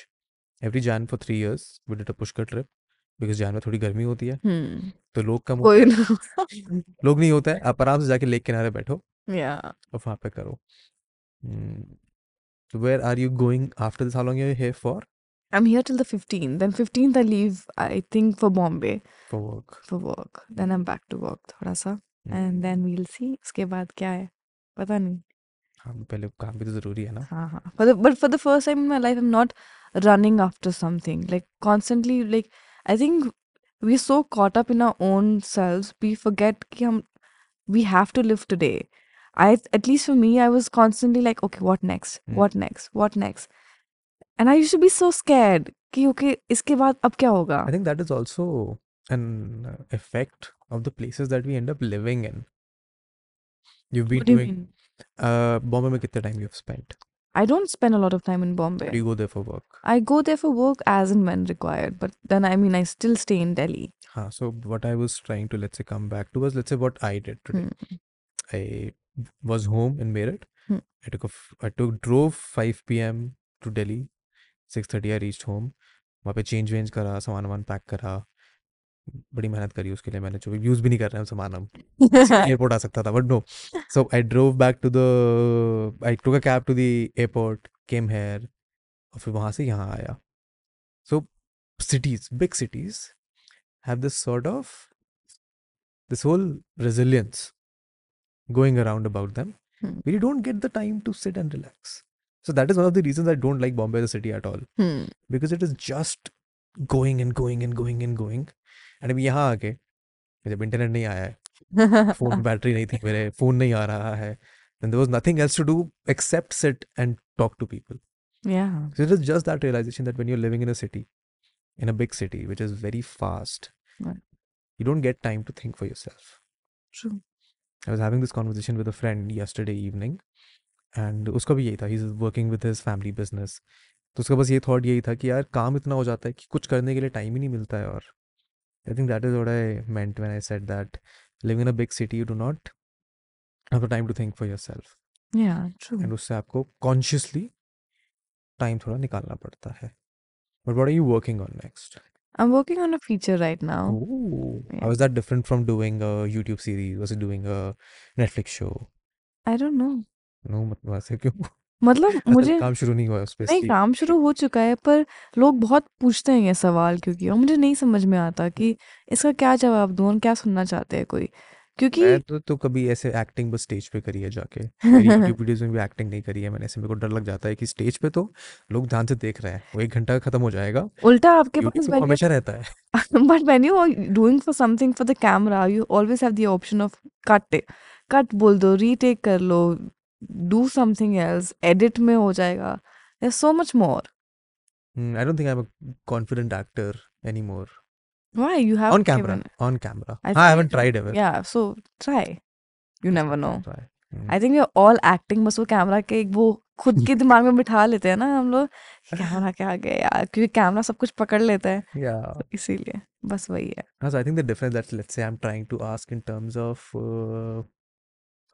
Speaker 1: Every Jan for three years we did a Pushkar trip because Jan में थोड़ी गर्मी होती है
Speaker 2: hmm.
Speaker 1: तो लोग कम
Speaker 2: कोई ना
Speaker 1: लोग नहीं होता है आप आराम से जाके लेक किनारे बैठो
Speaker 2: yeah
Speaker 1: वहाँ पे करो तो where are you going after this how long you here for
Speaker 2: i'm here till the 15th then 15th i leave i think for bombay
Speaker 1: for work
Speaker 2: for work then i'm back to work थोड़ा सा and then we'll see उसके बाद क्या है पता नहीं
Speaker 1: हाँ पहले काम भी तो ज़रूरी है ना
Speaker 2: हाँ हाँ for the but for the first time in my life I'm not running after something like constantly like I think we're so caught up in our own selves we forget कि हम we have to live today I at least for me I was constantly like okay what next
Speaker 1: Hmm.
Speaker 2: what next what next and I used to be so scared कि okay इसके बाद अब क्या होगा
Speaker 1: I think that is also an uh, effect of the places that we end up living in. You've been
Speaker 2: what do you
Speaker 1: doing
Speaker 2: mean
Speaker 1: uh Bombay में कितना time you've spent?
Speaker 2: I don't spend a lot of time in Bombay
Speaker 1: Do you go there for work?
Speaker 2: I go there for work as and when required but then I mean I still stay in Delhi
Speaker 1: Huh, so what I was trying to let's say come back to was let's say what I did today.
Speaker 2: Hmm.
Speaker 1: I was home in Meerut.
Speaker 2: Hmm.
Speaker 1: I took a f- I took drove 5 p.m. to Delhi. 6:30 I reached home. वहाँ पे change वेंज करा सामान वामान pack करा बड़ी मेहनत करी उसके लिए मैंने जो यूज़ भी नहीं कर रहे हैं सामान हम एयरपोर्ट *laughs* आ सकता था but no so I drove back to the I took a cab to the airport came here और फिर वहाँ से यहाँ आया सो cities big cities have this sort of this whole resilience going around about them
Speaker 2: Hmm.
Speaker 1: where you don't get the time to sit and relax so that is one of the reasons i don't like bombay as a city at all
Speaker 2: hmm.
Speaker 1: because it is just going and going and going and going and अभी यहाँ आके जब internet नहीं आया है phone में battery नहीं थी मेरे फोन नहीं आ रहा है then there was nothing else to do except sit and talk to people
Speaker 2: yeah
Speaker 1: so it is just that realization that when you're living in a city in a big city which is very fast
Speaker 2: Right.
Speaker 1: you don't get time to think for yourself
Speaker 2: true
Speaker 1: I was having this conversation with a friend yesterday evening and उसका भी यही था he's working with his family business. तो उसका बस ये thought यही था कि यार काम इतना हो जाता है कि कुछ करने के लिए टाइम ही नहीं मिलता है और I think that is what I meant when I said that living in a big city you do not have the time to think
Speaker 2: for yourself
Speaker 1: and उससे आपको कॉन्शियसली टाइम थोड़ा निकालना पड़ता है। But what are you working on next
Speaker 2: i'm working on a feature right now
Speaker 1: Oh,
Speaker 2: Yeah.
Speaker 1: how is that different from doing a YouTube series? Was it doing a Netflix show?
Speaker 2: i don't know
Speaker 1: No, मतलब ऐसे क्यों
Speaker 2: मतलब मुझे
Speaker 1: काम शुरू नहीं हुआ उस पे
Speaker 2: नहीं
Speaker 1: इसलिए
Speaker 2: काम शुरू हो चुका है पर लोग बहुत पूछते हैं ये सवाल क्योंकि और मुझे नहीं समझ में आता कि इसका क्या जवाब दूँ और क्या सुनना चाहते हैं कोई क्योंकि
Speaker 1: मैं तो, तो कभी ऐसे एक्टिंग बस स्टेज पे करी है जाके। यूट्यूब वीडियोस *laughs* में भी एक्टिंग नहीं करी है मैंने ऐसे मेरे को डर लग जाता है कि स्टेज पे तो लोग ध्यान से देख रहे हैं वो एक घंटा खत्म हो जाएगा।
Speaker 2: उल्टा आपके पास
Speaker 1: हमेशा रहता है। *laughs*
Speaker 2: but when you are doing for something for the camera you always have the option of cut it. Cut बोल दो retake कर लो do something else edit में हो जाएगा। There's so much more.
Speaker 1: I don't think I am a confident actor anymore
Speaker 2: Why you have
Speaker 1: on camera. On camera.
Speaker 2: I
Speaker 1: I, haven't tried ever.
Speaker 2: Yeah, so try. You never know.
Speaker 1: Try. Mm.
Speaker 2: I think all acting बस वो camera के एक वो खुद के दिमाग में बिठा लेते हैं ना हम लोग कैमरा के आगे यार क्योंकि कैमरा सब कुछ पकड़ लेता है
Speaker 1: Yeah.
Speaker 2: इसीलिए बस वही है
Speaker 1: So I think the difference that let's say I'm trying to ask in terms of uh,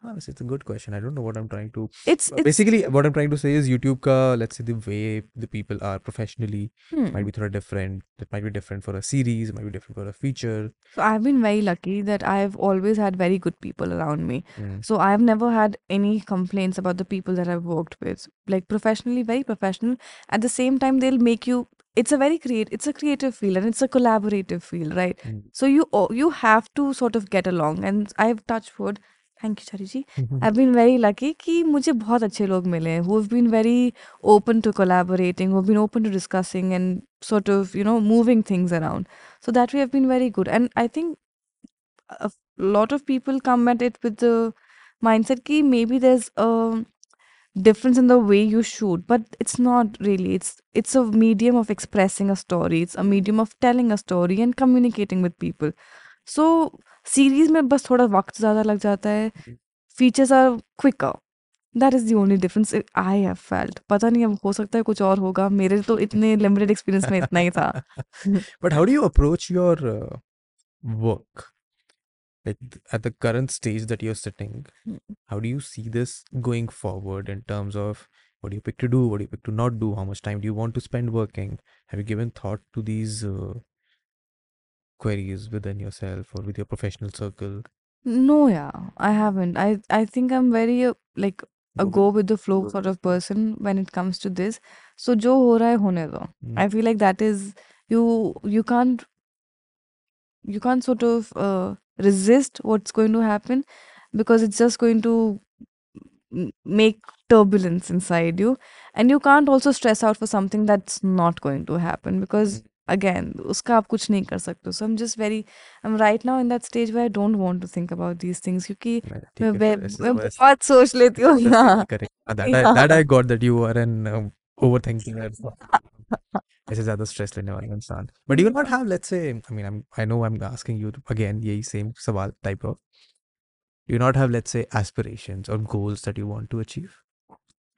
Speaker 1: Honestly, it's a good question. I don't know what I'm trying to.
Speaker 2: It's,
Speaker 1: uh, it's basically what I'm trying to say is YouTube ka. Let's say the way the people are professionally hmm. might be sort different. It might be different for a series. Might be different for a feature.
Speaker 2: So I've been very lucky that I've always had very good people around me.
Speaker 1: Hmm.
Speaker 2: So I've never had any complaints about the people that I've worked with. Like professionally, very professional. At the same time, they'll make you it's a very create it's a creative field and it's a collaborative field right
Speaker 1: hmm.
Speaker 2: so you oh, you have to sort of get along and i've touched wood thank you Chari ji. I been very lucky कि मुझे बहुत अच्छे लोग मिले who have been very open to collaborating who been open to discussing and sort of you know moving things around so that we have been very good and I think lot of people come at it with mindset कि maybe there is difference in the way you should but it's not really it's it's a medium of expressing a story it's a medium of telling a story and communicating with people so series में बस थोड़ा वक्त ज़्यादा लग जाता है। Features are quicker that is the only difference I have felt पता नहीं अब हो सकता है कुछ और होगा। मेरे तो इतने लिमिटेड एक्सपीरियंस में इतना ही था।
Speaker 1: But how do you approach your work at the current stage that you are
Speaker 2: sitting
Speaker 1: how do you see this going forward in terms of what do you pick to do what do you pick to not do? How much time do you want to spend working? Have you given thought to these uh, queries within yourself or with your professional circle?
Speaker 2: No, yeah, I haven't. I I think I'm very uh, like a
Speaker 1: Go
Speaker 2: go with the flow sort of person when it comes to this. So जो हो रहा है होने दो.
Speaker 1: Mm.
Speaker 2: I feel like that is you you can't you can't sort of uh, resist what's going to happen because it's just going to m- make turbulence inside you and you can't also stress out for something that's not going to happen because again उसका आप कुछ नहीं कर सकते so I'm just very I'm right now in that stage where I don't want to think about these things क्योंकि
Speaker 1: मैं-
Speaker 2: मैं
Speaker 1: ठीक है,
Speaker 2: वे-
Speaker 1: तो ऐसे-
Speaker 2: मैं
Speaker 1: वैसे-
Speaker 2: बहुत सोच लेती हूँ
Speaker 1: That's
Speaker 2: हाँ
Speaker 1: correct. Uh, That I, that I got that you are an um, overthinking *laughs* ऐसे ज्यादा स्ट्रेस लेने वाला इंसान but you not have let's say I mean I know I am asking you again यही सेम सवाल type of you not have let's say aspirations or goals that you want to achieve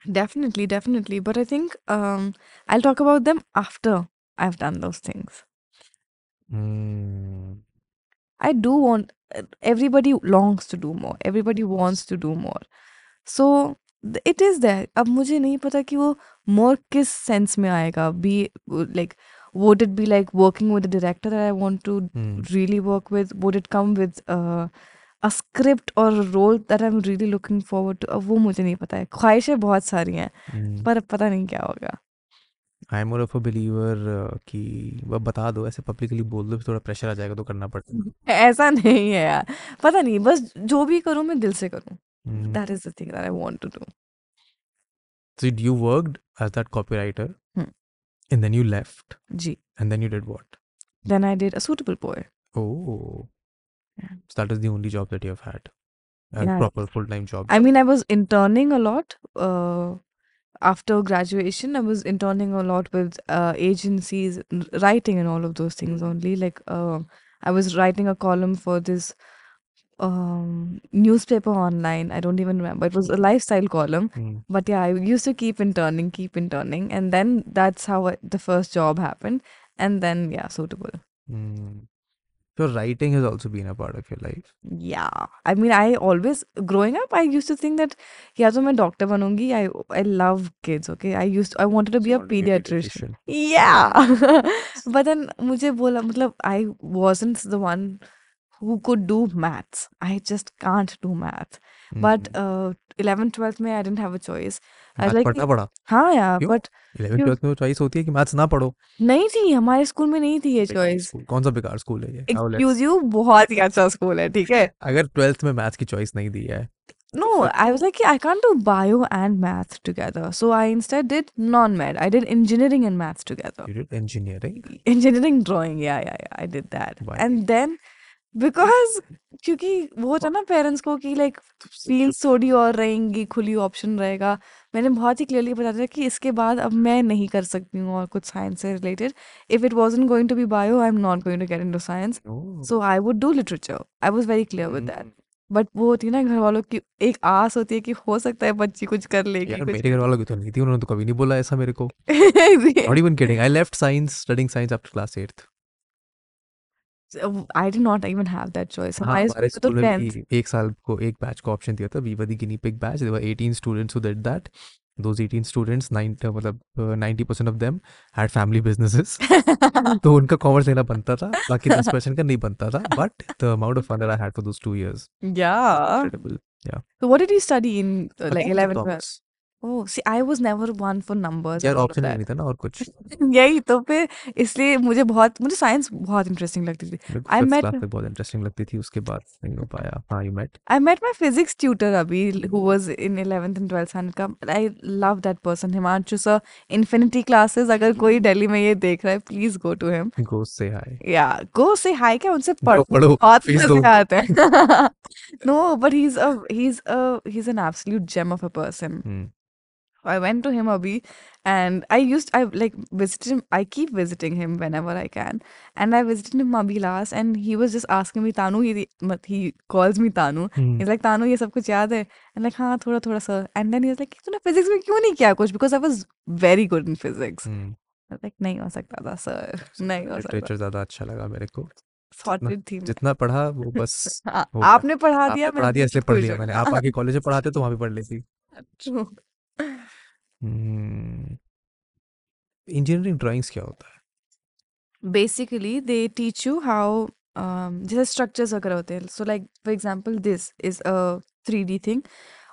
Speaker 2: Definitely, definitely. But I think um, I'll talk about them after I've done those things.
Speaker 1: Hmm.
Speaker 2: I do want, uh, everybody longs to do more. Everybody wants to do more. So th- it is there. अब मुझे नहीं पता कि वो more किस sense में आएगा. Be uh, like, would it be like working with a director that I want to
Speaker 1: Hmm.
Speaker 2: really work with? Would it come with uh, a script or a role that I'm really looking forward to? अब वो मुझे नहीं पता है. ख्वाहिशें बहुत सारी हैं.
Speaker 1: Hmm.
Speaker 2: पर अब पता नहीं क्या होगा.
Speaker 1: I am more of a believer कि वो बता दो ऐसे पब्लिकली बोल दो फिर थोड़ा प्रेशर आ जाएगा तो करना पड़ता है
Speaker 2: ऐसा नहीं है यार पता नहीं बस जो भी करूँ मैं दिल से करूँ
Speaker 1: Hmm.
Speaker 2: That is the thing that I want to do
Speaker 1: so you worked as that copywriter
Speaker 2: Hmm.
Speaker 1: and then you left
Speaker 2: जी
Speaker 1: and then you did what
Speaker 2: then I did a suitable boy
Speaker 1: oh
Speaker 2: Yeah.
Speaker 1: so that is the only job that you have had a
Speaker 2: Yeah.
Speaker 1: proper full-time job
Speaker 2: I mean I was interning a lot uh, after graduation I was interning a lot with uh, agencies n- writing and all of those things only like uh, I was writing a column for this um newspaper online I don't even remember it was a lifestyle column
Speaker 1: Hmm.
Speaker 2: But yeah, I used to keep interning, keep interning, and then that's how I, the first job happened. And then yeah, suitable.
Speaker 1: Hmm. So writing has also been a part of your life.
Speaker 2: Yeah. I mean, I always, growing up, I used to think that, yeah, so I'm doctor banungi. I, I love kids, okay? I used, to, I
Speaker 1: wanted to be a
Speaker 2: pediatrician. Yeah. *laughs* *laughs* but then, mujhe bola, matlab, I wasn't the one who could do maths. I just can't do math. Mm. But
Speaker 1: hmm.
Speaker 2: uh, 11th, 12th, May, I didn't have a choice. I was
Speaker 1: Maths
Speaker 2: like
Speaker 1: पढ़ना पड़ा
Speaker 2: हाँ यार,
Speaker 1: क्यों?
Speaker 2: but
Speaker 1: 11th
Speaker 2: क्यों?
Speaker 1: 12th में choice होती है कि मैथ्स ना पढ़ो
Speaker 2: नहीं थी हमारे स्कूल में नहीं थी ये
Speaker 1: बेकार
Speaker 2: चॉइस
Speaker 1: स्कूल कौन सा बेकार स्कूल है ये Now let's-
Speaker 2: एक्सक्यूज यू बहुत ही अच्छा स्कूल है ठीक है
Speaker 1: अगर 12th में मैथ्स की चॉइस नहीं दी है
Speaker 2: no i was like i can't do bio and math together so i instead did non-med i did engineering and maths together
Speaker 1: you did engineering
Speaker 2: engineering drawing yeah yeah yeah i did that
Speaker 1: Why?
Speaker 2: and then because क्योंकि वो होता ना parents को कि like fields थोड़ी और रहेंगी, खुली ऑप्शन रहेगा। मैंने बहुत ही क्लियरली बता दिया कि इसके बाद अब मैं नहीं कर सकती हूँ और कुछ साइंस से related. If it wasn't going to be bio, I am not going to get
Speaker 1: into
Speaker 2: science. So I would do literature. I was very clear with
Speaker 1: that.
Speaker 2: But वो होती है ना घर वालों की एक आस होती है कि हो सकता है बच्ची कुछ कर लेगी,
Speaker 1: यार मेरे घर वालों की तो नहीं थी, उन्होंने तो कभी नहीं बोला ऐसा मेरे को। *laughs* Not even kidding. I left science, studying science after class 8th.
Speaker 2: I did not even have that choice
Speaker 1: हाँ,
Speaker 2: हमारे
Speaker 1: हमारे
Speaker 2: स्कूल में
Speaker 1: स्कूल
Speaker 2: तो
Speaker 1: में
Speaker 2: 10th
Speaker 1: भी एक साल को एक बैच को ऑप्शन दिया था we were the guinea pig batch there were 18 students who did that those 18 students 9 मतलब uh, 90% of them had family businesses तो उनका कॉमर्स लेना बनता था बाकी 10% का नहीं बनता था but the amount of fun that I had for those two years
Speaker 2: yeah
Speaker 1: incredible yeah
Speaker 2: so what did you study in uh, like
Speaker 1: Accounts and
Speaker 2: 11th oh see I was never one for numbers
Speaker 1: यार option नहीं था ना और कुछ? *laughs*
Speaker 2: यही तो फिर इसलिए मुझे बहुत मुझे साइंस बहुत इंटरेस्टिंग लगती थी।
Speaker 1: आई
Speaker 2: मेट
Speaker 1: क्लास बहुत इंटरेस्टिंग लगती थी उसके बाद नहीं हो पाया। हाँ you met
Speaker 2: I met my physics tutor अभी who was in 11th and 12th and come I love that person Himanshu sir infinity classes अगर कोई डेली में ये देख रहा है please go to him
Speaker 1: go say hi
Speaker 2: yeah go say हाय क्या? उनसे *laughs* पढ़ो।
Speaker 1: और
Speaker 2: सिखाते हैं no but he. Is a he is a he is an absolute gem of a person I went to him Abhi and I used I like visited him I keep visiting him whenever I can and I visited him Abhi last and he was just asking me Tanu he he calls me Tanu
Speaker 1: hmm
Speaker 2: he's like Tanu ये सब कुछ याद है and like हाँ थोड़ा थोड़ा सा and then he was like तूने physics में क्यों नहीं किया कुछ because I was very good in physics
Speaker 1: hmm
Speaker 2: I was like नहीं हो सकता था sir नहीं हो सकता
Speaker 1: लिटरेचर ज़्यादा अच्छा लगा मेरे को जितना
Speaker 2: थी
Speaker 1: जितना पढ़ा वो बस
Speaker 2: हाँ,
Speaker 1: हो गया
Speaker 2: आपने पढ़ा दिया
Speaker 1: पढ़ा दिया इसलिए पढ़ लिया मैंने आप आगे कॉलेज में पढ़ाते तो वहाँ भी पढ़ लेती.
Speaker 2: हम्म,
Speaker 1: इंजीनियरिंग ड्राइंग्स क्या होता है?
Speaker 2: Basically they teach you how जैसे स्ट्रक्चर्स अगर होते हैं। So like for example this is a three thing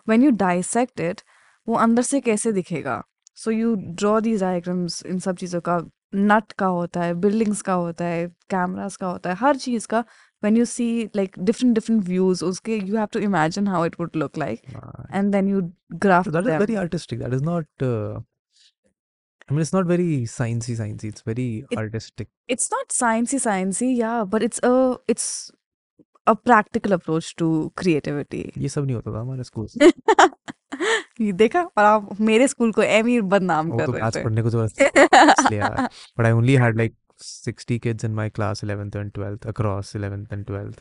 Speaker 2: when you dissect it वो अंदर से कैसे दिखेगा? So you draw these diagrams in सब चीज़ों का। नट का होता है बिल्डिंग्स का होता है कैमराज का होता है, हर चीज़ का when you see like different different views उसके you have to imagine how it would look like
Speaker 1: Nice.
Speaker 2: and then you graft
Speaker 1: So that is
Speaker 2: them
Speaker 1: very artistic. That is not. Uh, I mean, it's not very sciencey, sciencey. It's very
Speaker 2: It-
Speaker 1: artistic.
Speaker 2: it's not sciencey sciencey yeah but it's a it's a practical approach to creativity
Speaker 1: ये सब नहीं होता था हमारे school
Speaker 2: ये *laughs* देखा और आप मेरे स्कूल को एम ही बदनाम
Speaker 1: वो
Speaker 2: कर
Speaker 1: तो
Speaker 2: रहे
Speaker 1: मैथ्स
Speaker 2: थे
Speaker 1: पढ़ने को जबरदस्ती इसलिए यार but I only had like 60 kids in my class 11th and 12th across 11th and 12th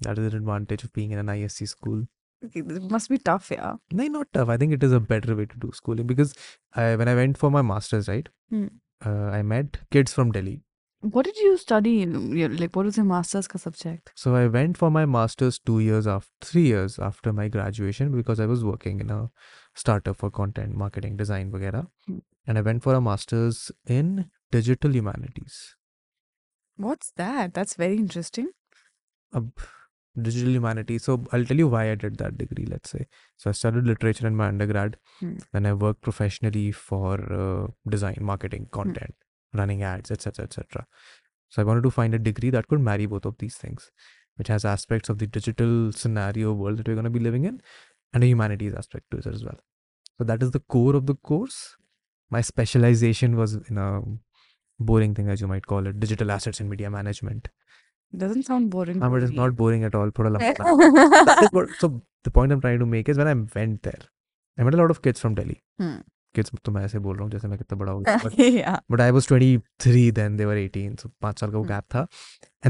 Speaker 1: that is an advantage of being in an isc school.
Speaker 2: Okay, must be tough yeah.
Speaker 1: No not tough. I think it is a better way to do schooling because I, when i went for my masters right
Speaker 2: hmm.
Speaker 1: uh, i met kids from delhi.
Speaker 2: What did you study in like what was your master's ka subject?
Speaker 1: So i went for my master's two years after three years after my graduation because i was working in a startup for content marketing design vagera.
Speaker 2: Hmm.
Speaker 1: and i went for a master's in digital humanities.
Speaker 2: what's that that's very interesting
Speaker 1: Ab, digital humanities. So I'll tell you why I did that degree. Let's say. So I studied literature in my undergrad.
Speaker 2: Hmm.
Speaker 1: Then I worked professionally for uh, design, marketing,
Speaker 2: Hmm.
Speaker 1: content, running ads, etc., etc. So I wanted to find a degree that could marry both of these things, which has aspects of the digital scenario world that we're going to be living in, and a humanities aspect to it as well. So that is the core of the course. My specialization was in a boring thing, as you might call it, digital assets and media management.
Speaker 2: doesn't sound boring
Speaker 1: Uh,
Speaker 2: to
Speaker 1: but it's
Speaker 2: me.
Speaker 1: not boring at all. *laughs* थोड़ा लंबा था. That is what- so the point I'm trying to make is when I went there, I met a lot of kids from Delhi.
Speaker 2: Hmm.
Speaker 1: Kids तो मैं ऐसे बोल रहा हूँ जैसे मैं कितना बड़ा हो गया but,
Speaker 2: yeah
Speaker 1: but I was 23 then they were 18 so पाँच साल का वो
Speaker 2: Hmm.
Speaker 1: gap था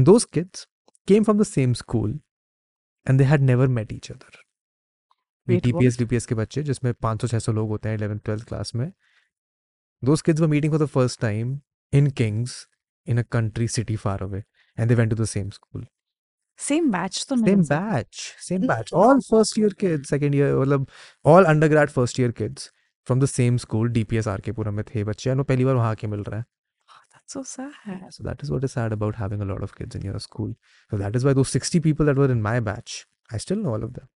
Speaker 1: and those kids came from the same school and they had never met each other ये
Speaker 2: Wait,
Speaker 1: TPS DPS के बच्चे जिसमें 500-600 लोग होते हैं 11th 12th class में those kids were meeting for the first time in Kings in a country city far away and they went to the same school
Speaker 2: same batch तो नहीं
Speaker 1: same
Speaker 2: हो सकता।
Speaker 1: batch same batch all first year kids second year मतलब all undergrad first year kids from the same school DPS RK पुरम में थे बच्चे and वो पहली बार वहाँ आके मिल रहा है
Speaker 2: that's so sad
Speaker 1: so that is what is sad about having a lot of kids in your school so that is why those 60 people that were in my batch I still know all of them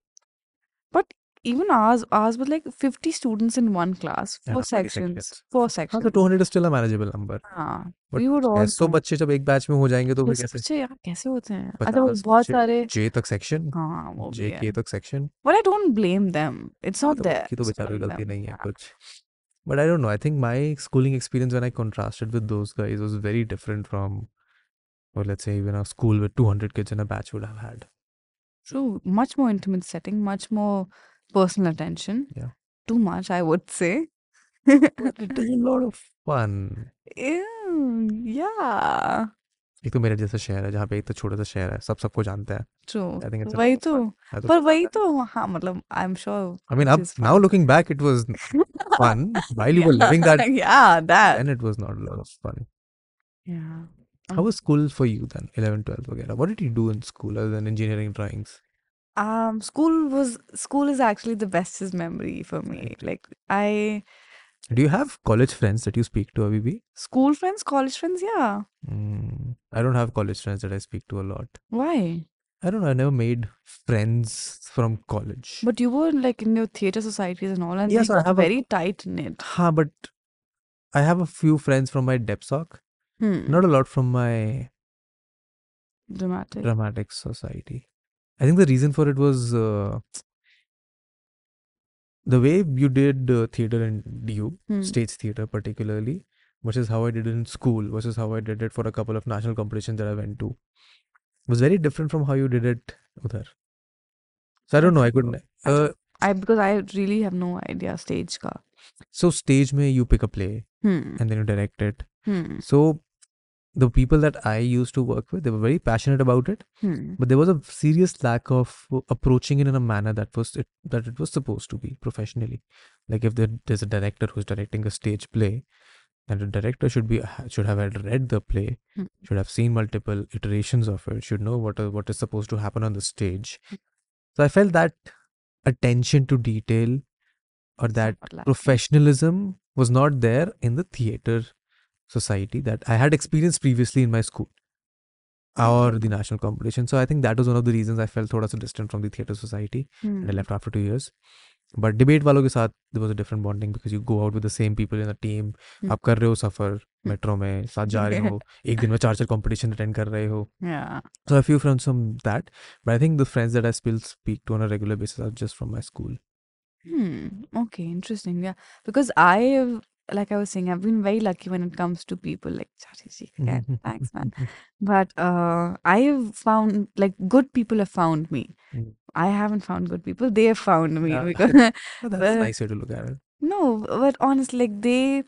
Speaker 2: But even ours, ours was like 50 students in one class,
Speaker 1: Yeah,
Speaker 2: four
Speaker 1: 40
Speaker 2: sections,
Speaker 1: sections.
Speaker 2: four
Speaker 1: हाँ
Speaker 2: sections.
Speaker 1: तो 200 is still a manageable number
Speaker 2: हाँ,
Speaker 1: but
Speaker 2: we would all.
Speaker 1: ऐसे तो बच्चे जब एक batch में हो जाएंगे तो फिर
Speaker 2: बस
Speaker 1: कैसे
Speaker 2: बच्चे यार कैसे होते हैं अच्छा वो
Speaker 1: 50
Speaker 2: बहुत
Speaker 1: बच्चे
Speaker 2: सारे
Speaker 1: जे तक सेक्शन
Speaker 2: हाँ वो भी
Speaker 1: जे
Speaker 2: है
Speaker 1: के तक section
Speaker 2: but I don't blame them it's not
Speaker 1: तो
Speaker 2: their
Speaker 1: उनकी तो बेचारों की
Speaker 2: blame
Speaker 1: गलती
Speaker 2: them.
Speaker 1: नहीं है
Speaker 2: Yeah.
Speaker 1: कुछ but I don't know I think my schooling experience when I contrasted with those guys was very different from or let's say even a school with 200 kids in a batch would have had.
Speaker 2: True. Much more intimate setting, much more personal attention.
Speaker 1: Yeah.
Speaker 2: Too much, I would say.
Speaker 1: But it is a lot of fun.
Speaker 2: Ew, yeah.
Speaker 1: एक तो मेरे जैसा शहर है जहाँ पे एक तो छोटा सा शहर है सब सबको जानते हैं
Speaker 2: True.
Speaker 1: I think it's a
Speaker 2: वही
Speaker 1: lot of
Speaker 2: तो
Speaker 1: fun. है तो
Speaker 2: पर वही तो हाँ मतलब आई am sure
Speaker 1: I mean,
Speaker 2: it
Speaker 1: up
Speaker 2: is
Speaker 1: now
Speaker 2: fun.
Speaker 1: looking back, it was fun. *laughs* While you were living that, *laughs*
Speaker 2: yeah, that.
Speaker 1: then it was not a lot of fun.
Speaker 2: Yeah.
Speaker 1: How was school for you then? 11, 12, वगैरह. What did you do in school other than engineering drawings?
Speaker 2: Um, school was school is actually the bestest memory for me. Like I
Speaker 1: Do you have college friends that you speak to, Abibi?
Speaker 2: school friends, college friends, yeah.
Speaker 1: Mm, I don't have college friends that I speak to a lot.
Speaker 2: Why?
Speaker 1: I don't know. I never made friends from college.
Speaker 2: But you were like in your theater societies and all, and
Speaker 1: Yes,
Speaker 2: like,
Speaker 1: I have a-
Speaker 2: very tight knit.
Speaker 1: Ha, but I have a few friends from my DebSoc.
Speaker 2: Hmm.
Speaker 1: Not a lot from my
Speaker 2: dramatic.
Speaker 1: dramatic society. I think the reason for it was uh, the way you did uh, theater in DU,
Speaker 2: Hmm.
Speaker 1: stage theater particularly, versus how I did it in school, versus how I did it for a couple of national competitions that I went to, was very different from how you did it udhar. So I don't know. I couldn't. Uh,
Speaker 2: I because I really have no idea stage ka.
Speaker 1: so stage mein you pick a play
Speaker 2: Hmm.
Speaker 1: and then you direct it.
Speaker 2: Hmm.
Speaker 1: So the people that I used to work with, they were very passionate about it.
Speaker 2: Hmm.
Speaker 1: but there was a serious lack of approaching it in a manner that was it that it was supposed to be professionally like if there, there's a director who's directing a stage play and the director should be should have read the play
Speaker 2: Hmm.
Speaker 1: should have seen multiple iterations of it should know what what is supposed to happen on the stage so i felt that attention to detail or that professionalism was not there in the theater society that I had experienced previously in my school or the national competition. So I think that was one of the reasons I felt thoda sa distant from the theater society and I
Speaker 2: Hmm.
Speaker 1: left after two years. But debate वालों के साथ there was a different bonding because you go out with the same people in a team.
Speaker 2: Hmm.
Speaker 1: आप कर रहे हो सफर metro में साथ जा रहे हो *laughs* एक दिन में चार चार कंपटीशन अटेंड कर रहे हो
Speaker 2: Yeah.
Speaker 1: so I have few friends from that but I think the friends that I still speak to on a regular basis are just from my school
Speaker 2: Hmm. Okay, interesting. Yeah, because I have, like I was saying, I've been very lucky when it comes to people like again. *laughs* Thanks, man. But uh, I've found like good people have found me.
Speaker 1: Mm.
Speaker 2: I haven't found good people. They have found me.
Speaker 1: Yeah.
Speaker 2: Because, *laughs*
Speaker 1: well, that's but, *laughs* nice way to look at it.
Speaker 2: No, but honestly, like they,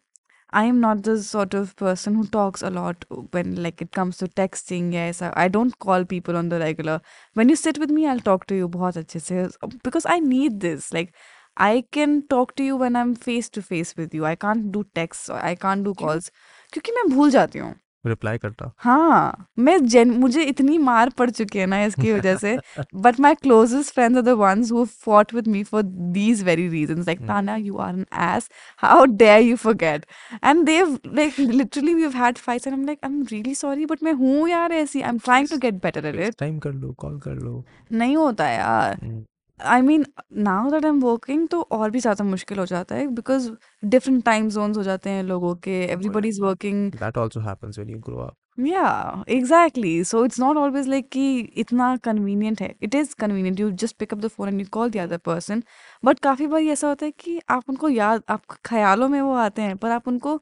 Speaker 2: I am not the sort of person who talks a lot when like it comes to texting. Yes, I, I don't call people on the regular. When you sit with me, I'll talk to you. Because I need this. Like I can talk to you when I'm face to face with you. I can't do texts. or I can't do calls क्योंकि मैं भूल जाती हूँ.
Speaker 1: Reply करता
Speaker 2: हाँ मैं जेन मुझे इतनी मार पड़ चुकी है ना इसकी वजह से but my closest friends are the ones who fought with me for these very reasons like
Speaker 1: Hmm.
Speaker 2: Tana you are an ass how dare you forget and they like literally we had fights and I am like I am really sorry but मैं हूँ यार ऐसी I am trying to get better at it
Speaker 1: time कर लो call कर लो
Speaker 2: नहीं होता यार
Speaker 1: Mm.
Speaker 2: I mean now that I am working तो और भी ज़्यादा मुश्किल हो जाता है बिकॉज़ डिफरेंट टाइम जोन्स हो जाते हैं लोगों के everybody is working
Speaker 1: that also happens when you grow up
Speaker 2: Yeah, exactly. So it's not always like कि इतना convenient है. It is convenient. You just pick up the phone and you call the other person. But काफ़ी बार ऐसा होता है कि आप उनको याद आप ख्यालों में वो आते हैं पर आप उनको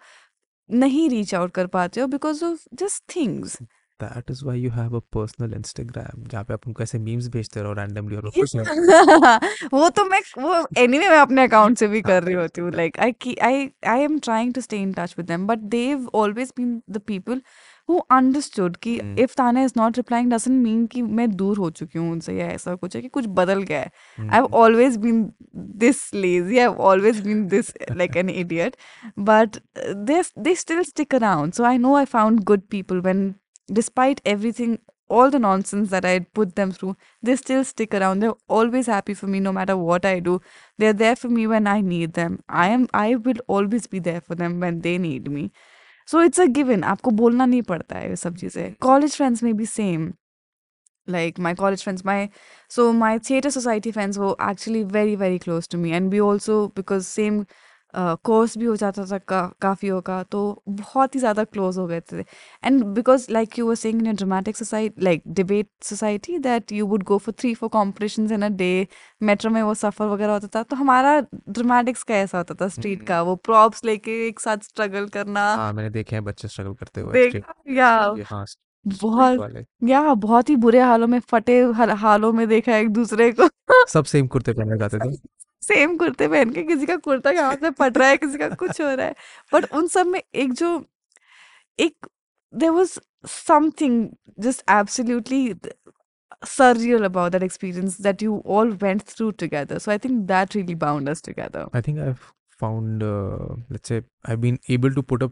Speaker 2: नहीं रीच आउट कर पाते हो because of just things
Speaker 1: that is why you have a personal Instagram जहाँ पे आप उनको ऐसे memes भेजते रहो randomly और वो हो
Speaker 2: तो मैं वो एनीवे मैं अपने अकाउंट से भी कर रही होती हूँ like I I I am trying to stay in touch with them but they've always been the people who understood कि
Speaker 1: Hmm.
Speaker 2: If Tana is not replying doesn't mean कि मैं दूर हो चुकी हूँ उनसे या ऐसा कुछ है कि कुछ बदल गया है
Speaker 1: Hmm.
Speaker 2: I've always been this lazy. I've always been this like an idiot. But uh, they they still stick around. So I know I found good people when, despite everything, all the nonsense that I put them through, they still stick around. They're always happy for me no matter what I do. They're there for me when I need them. I am I will always be there for them when they need me. So it's a given. आपको बोलना नहीं पड़ता है ये सब चीज़ें. College friends may be same. Like my college friends, my so my theater society friends were actually very very close to me, and we also because same course भी हो जाता था का, काफियों का तो बहुत ही ज़्यादा क्लोज हो गए थे। And because like you were saying in a dramatic society like debate society that you would go for three four competition in a day metro में वो सफ़र वगैरह होता था तो हमारा ड्रामेटिक्स का ऐसा होता था स्ट्रीट का वो प्रॉप्स लेके एक साथ स्ट्रगल करना।
Speaker 1: हाँ मैंने देखे हैं बच्चे स्ट्रगल करते हुए
Speaker 2: या।
Speaker 1: हाँ
Speaker 2: बहुत या बहुत ही बुरे हालों में फटे हालों में देखा एक दूसरे को।
Speaker 1: सब सेम कुर्ते पहने जाते थे। *laughs*
Speaker 2: सेम कुर्ते पहन के किसी का कुर्ता यहाँ से फट रहा है किसी का कुछ हो रहा है बट उन सब में एक जो एक there was something just absolutely surreal about that experience that you all went through together so i think that really bound us together
Speaker 1: I think I've found, uh, let's say, I've been able to put a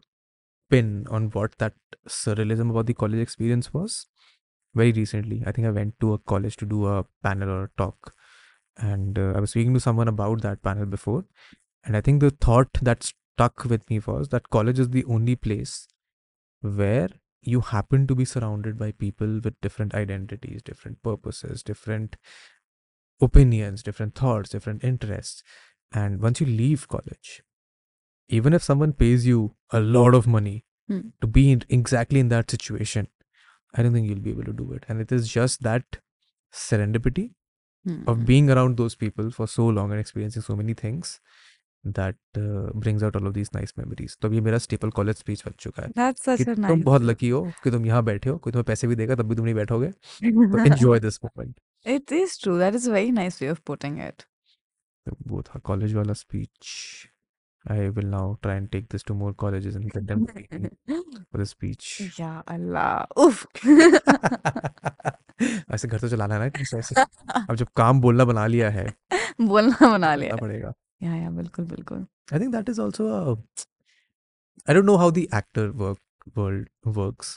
Speaker 1: pin on what that surrealism about the college experience was very recently. I think I went to a college to do a panel or a talk, and uh, I was speaking to someone about that panel before. And I think the thought that stuck with me was that college is the only place where you happen to be surrounded by people with different identities, different purposes, different opinions, different thoughts, different interests. And once you leave college, even if someone pays you a lot of money
Speaker 2: Hmm.
Speaker 1: to be in exactly in that situation, I don't think you'll be able to do it. And it is just that serendipity of
Speaker 2: Hmm.
Speaker 1: being around those people for so long and experiencing so many things that uh, brings out all of these nice memories. तो अब ये मेरा staple college speech बन चुका है
Speaker 2: that's such
Speaker 1: कि
Speaker 2: a
Speaker 1: तुम
Speaker 2: nice
Speaker 1: बहुत लकी हो कि तुम यहाँ बैठे हो कोई तुम्हें पैसे भी देगा तब भी तुम नहीं बैठोगे तो enjoy *laughs* this moment
Speaker 2: it is true that is a very nice way of putting it
Speaker 1: तो वो था कॉलेज वाला speech I will now try and take this to more colleges and get them for *laughs* the speech
Speaker 2: ya allah oof
Speaker 1: ऐसे घर तो चलाना है ना कैसे ऐसे *laughs* अब जब काम बोलना बना लिया है
Speaker 2: बोलना बना लिया
Speaker 1: करना पड़ेगा
Speaker 2: या या बिल्कुल बिल्कुल
Speaker 1: I think that is also a. I don't know how the actor work world works.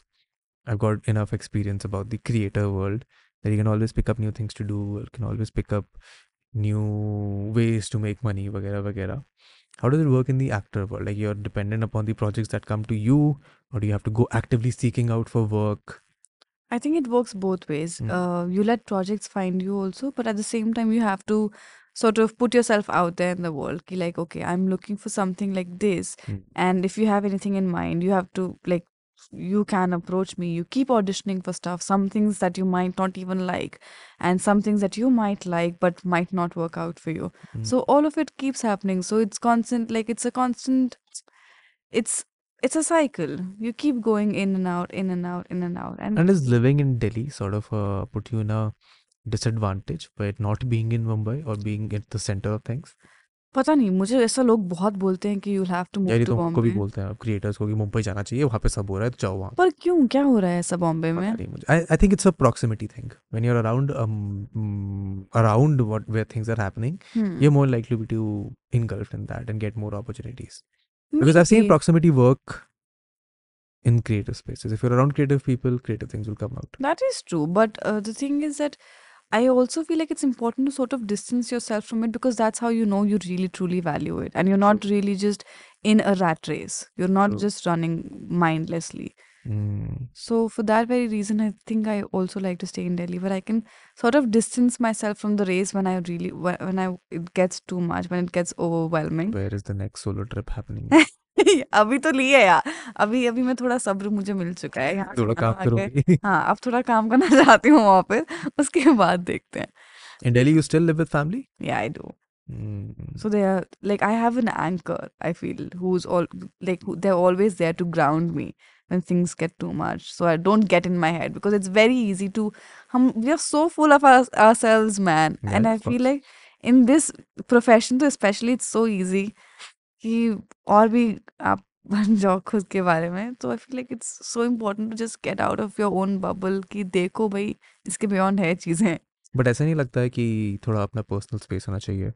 Speaker 1: I've got enough experience about the creator world that you can always pick up new things to do. Or can always pick up new ways to make money, वगैरह वगैरह. How does it work in the actor world? Like you're dependent upon the projects that come to you, or do you have to go actively seeking out for work?
Speaker 2: I think it works both ways.
Speaker 1: Mm.
Speaker 2: Uh, you let projects find you also, but at the same time, you have to sort of put yourself out there in the world. Ki like, okay, I'm looking for something like this.
Speaker 1: Mm.
Speaker 2: And if you have anything in mind, you have to, like, you can approach me. You keep auditioning for stuff, some things that you might not even like, and some things that you might like but might not work out for you.
Speaker 1: Mm.
Speaker 2: So all of it keeps happening. So it's constant, like, it's a constant, it's, it's a cycle. You keep going in and out, in and out, in and out. And
Speaker 1: And is living in Delhi sort of uh, put you in a disadvantage by not being in Mumbai or being at the center of things?
Speaker 2: पता नहीं मुझे ऐसा लोग बहुत बोलते हैं कि you have to
Speaker 1: यार
Speaker 2: मूव
Speaker 1: ये
Speaker 2: टू
Speaker 1: तो हमको भी
Speaker 2: बॉम्बे
Speaker 1: बोलते हैं क्रिएटर्स को कि मुंबई जाना चाहिए वहाँ पे सब हो रहा है तो जाओ वहाँ
Speaker 2: पर क्यों क्या हो रहा है ऐसा बॉम्बे
Speaker 1: पता
Speaker 2: में
Speaker 1: नहीं मुझे I, I think it's a proximity thing when you're around um mm, around what where things are happening
Speaker 2: Hmm.
Speaker 1: you're more likely to engulfed in that and get more opportunities because I've seen proximity work in creative spaces if you're around creative people creative things will come out
Speaker 2: That is true, but uh, the thing is that I also feel like it's important to sort of distance yourself from it because that's how you know you really truly value it, and you're not really just in a rat race. You're not
Speaker 1: True.
Speaker 2: just running mindlessly.
Speaker 1: mm.
Speaker 2: So for that very reason, I think I also like to stay in Delhi, where I can sort of distance myself from the race when I really when when I it gets too much, when it gets overwhelming.
Speaker 1: where is the next solo trip happening *laughs*
Speaker 2: अभी तो लिए यार अभी अभी मैं थोड़ा सब्र मुझे मिल चुका है यहाँ
Speaker 1: थोड़ा
Speaker 2: खाना
Speaker 1: काम
Speaker 2: खा के
Speaker 1: करोगी *laughs*
Speaker 2: हाँ अब थोड़ा काम करना *laughs* चाहती हूँ वापस उसके बाद देखते हैं
Speaker 1: in Delhi you still live with family
Speaker 2: yeah I do
Speaker 1: mm.
Speaker 2: so they are like I have an anchor I feel who's all like who, they're always there to ground me when things get too much so I don't get in my head because it's very easy to hum we are so full of our, ourselves man
Speaker 1: Yeah,
Speaker 2: and I
Speaker 1: of
Speaker 2: feel
Speaker 1: course.
Speaker 2: like in this profession तो especially it's so easy कि और भी आप बन जाओ खुद के बारे में तो आई feel like it's so important to just get out of your own bubble कि देखो भाई इसके बियॉन्ड है चीज़ें
Speaker 1: but ऐसा नहीं लगता है कि थोड़ा अपना पर्सनल स्पेस होना चाहिए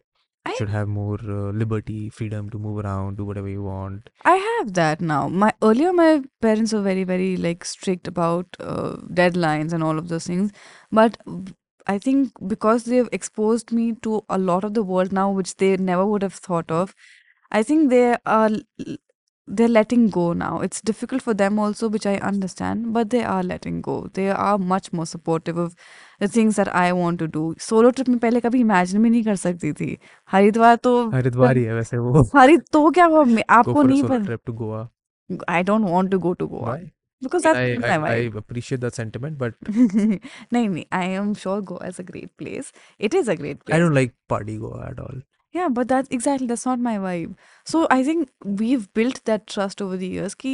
Speaker 2: I-
Speaker 1: should have more uh, liberty freedom to move around do whatever you want
Speaker 2: I have that now. My earlier my parents were very very like strict about uh, deadlines and all of those things, but I think because they've exposed me to a lot of the world now, which they never would have thought of. I think they are they're letting go now. It's difficult for them also, which I understand, but they are letting go. They are much more supportive of the things that I want to do solo trip में पहले कभी imagine भी नहीं कर सकती थी। हरिद्वार तो
Speaker 1: हरिद्वार ही है वैसे वो। *laughs*
Speaker 2: हरि तो क्या
Speaker 1: वो
Speaker 2: आपको नहीं पता
Speaker 1: trip to Goa
Speaker 2: I don't want to go to Goa because
Speaker 1: I I appreciate that sentiment but
Speaker 2: नहीं नहीं I am sure Goa is a great place it is a great place
Speaker 1: I don't like party Goa at all
Speaker 2: Yeah, but that's exactly that's not my vibe. So I think we've built that trust over the years. Ki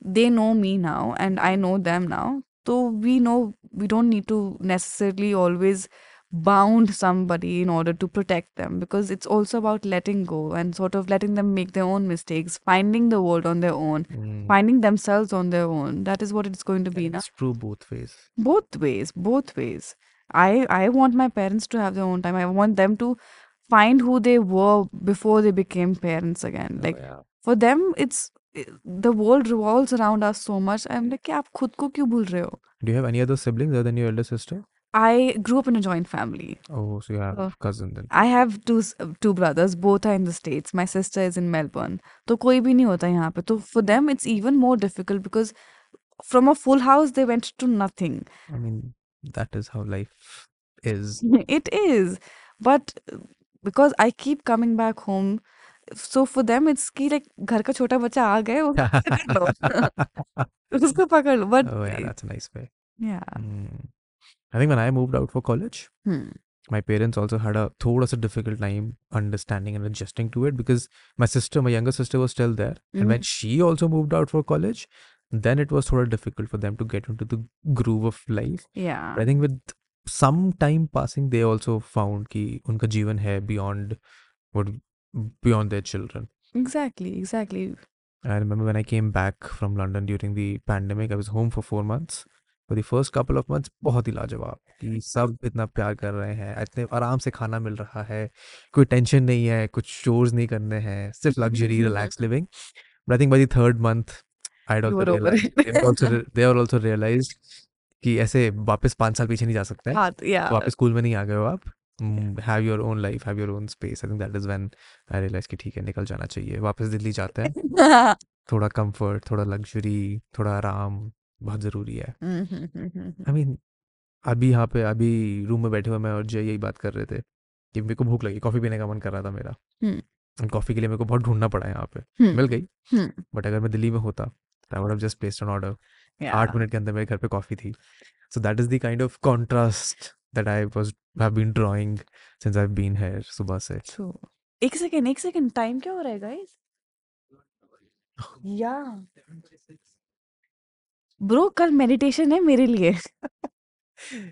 Speaker 2: they know me now and I know them now. So we know we don't need to necessarily always bound somebody in order to protect them because it's also about letting go and sort of letting them make their own mistakes, finding the world on their own,
Speaker 1: Mm.
Speaker 2: finding themselves on their own. That is what it's going to be.
Speaker 1: It's true both ways.
Speaker 2: both ways both ways i i want my parents to have their own time i want them to find who they were before they became parents again
Speaker 1: Oh,
Speaker 2: like
Speaker 1: yeah
Speaker 2: for them it's i- the world revolves around us so much i'm like "क्या आप खुद को क्यों भूल रहे हो
Speaker 1: Do you have any other siblings other than your elder sister?
Speaker 2: i grew up in a joint family
Speaker 1: Oh, so you have
Speaker 2: Oh.
Speaker 1: cousin then.
Speaker 2: I have two s- two brothers. Both are in the states. My sister is in Melbourne. तो कोई भी नहीं होता यहाँ पे. तो for them it's even more difficult because from a full house they went to nothing.
Speaker 1: I mean, that is how life is. *laughs*
Speaker 2: it is but uh, because i keep coming back home so for them it's कि like घर का छोटा बच्चा आ गए *laughs* वो पकड़ लो *laughs* उसको पकड़ लो but
Speaker 1: Oh, yeah, that's a nice way.
Speaker 2: yeah
Speaker 1: Mm. I think when I moved out for college,
Speaker 2: hmm.
Speaker 1: my parents also had a thoda sa difficult time understanding and adjusting to it because my sister, my younger sister, was still there, and when she also moved out for college, then it was sort of difficult for them to get into the groove of life.
Speaker 2: yeah
Speaker 1: But I think with some time passing, they also found कि उनका जीवन है beyond what beyond their children.
Speaker 2: exactly exactly
Speaker 1: I remember when I came back from London during the pandemic, I was home for four months. For the first couple of months, बहुत ही लाजवाब कि सब इतना प्यार कर रहे हैं इतने आराम से खाना मिल रहा है कोई टेंशन नहीं है कुछ चोर्स नहीं करने हैं सिर्फ़ luxury relax living but I
Speaker 2: think
Speaker 1: by
Speaker 2: the third
Speaker 1: month
Speaker 2: I
Speaker 1: they were also realized कि ऐसे वापस पाँच साल पीछे नहीं जा सकते हैं वापस स्कूल में नहीं आ गए हो आप have your own life have your own space I think that is when I realise कि ठीक है निकल जाना चाहिए। वापस दिल्ली जाते हैं। *laughs* थोड़ा कंफर्ट थोड़ा लग्जरी थोड़ा आराम बहुत ज़रूरी है। आई मीन अभी यहाँ पे अभी रूम में बैठे हुए मैं और जय यही बात कर रहे थे कि मेरे को भूख लगी कॉफ़ी पीने का मन कर रहा था मेरा। कॉफ़ी के लिए मेरे को बहुत ढूंढना पड़ा यहाँ पे. मिल गई. बट अगर मैं दिल्ली में होता I would have just placed an
Speaker 2: order
Speaker 1: आठ मिनट के अंदर मेरे घर पे कॉफ़ी थी। So that is the kind of contrast that I was have been drawing since I have been here सुबह से
Speaker 2: true एक सेकेंड एक सेकेंड टाइम क्या हो रहा है गाइस या ब्रो कल मेडिटेशन है मेरे लिए *laughs*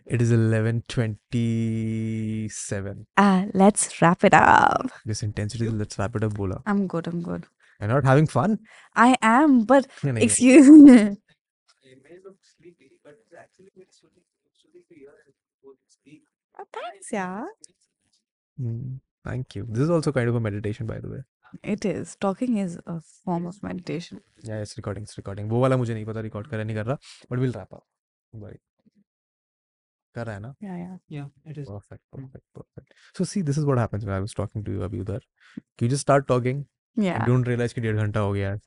Speaker 1: it is 11:27
Speaker 2: ah let's wrap it up
Speaker 1: this intensity let's wrap it up बोला
Speaker 2: i'm good i'm good
Speaker 1: I not having fun
Speaker 2: i am but *laughs*
Speaker 1: नहीं
Speaker 2: excuse me Oh, thanks yeah
Speaker 1: thank you this is also kind of a meditation by the way
Speaker 2: it is talking is a form of meditation
Speaker 1: या it's recording it's recording वो वाला मुझे नहीं पता record कर रहा है, नहीं कर रहा बट विल रैप अप भाई कर रहा है ना
Speaker 2: yeah yeah
Speaker 3: Yeah, it is.
Speaker 1: perfect perfect perfect so see this is what happens when i was talking to you abhi udhar you just start talking
Speaker 2: yeah
Speaker 1: and don't realize कि डेढ़ घंटा हो गया है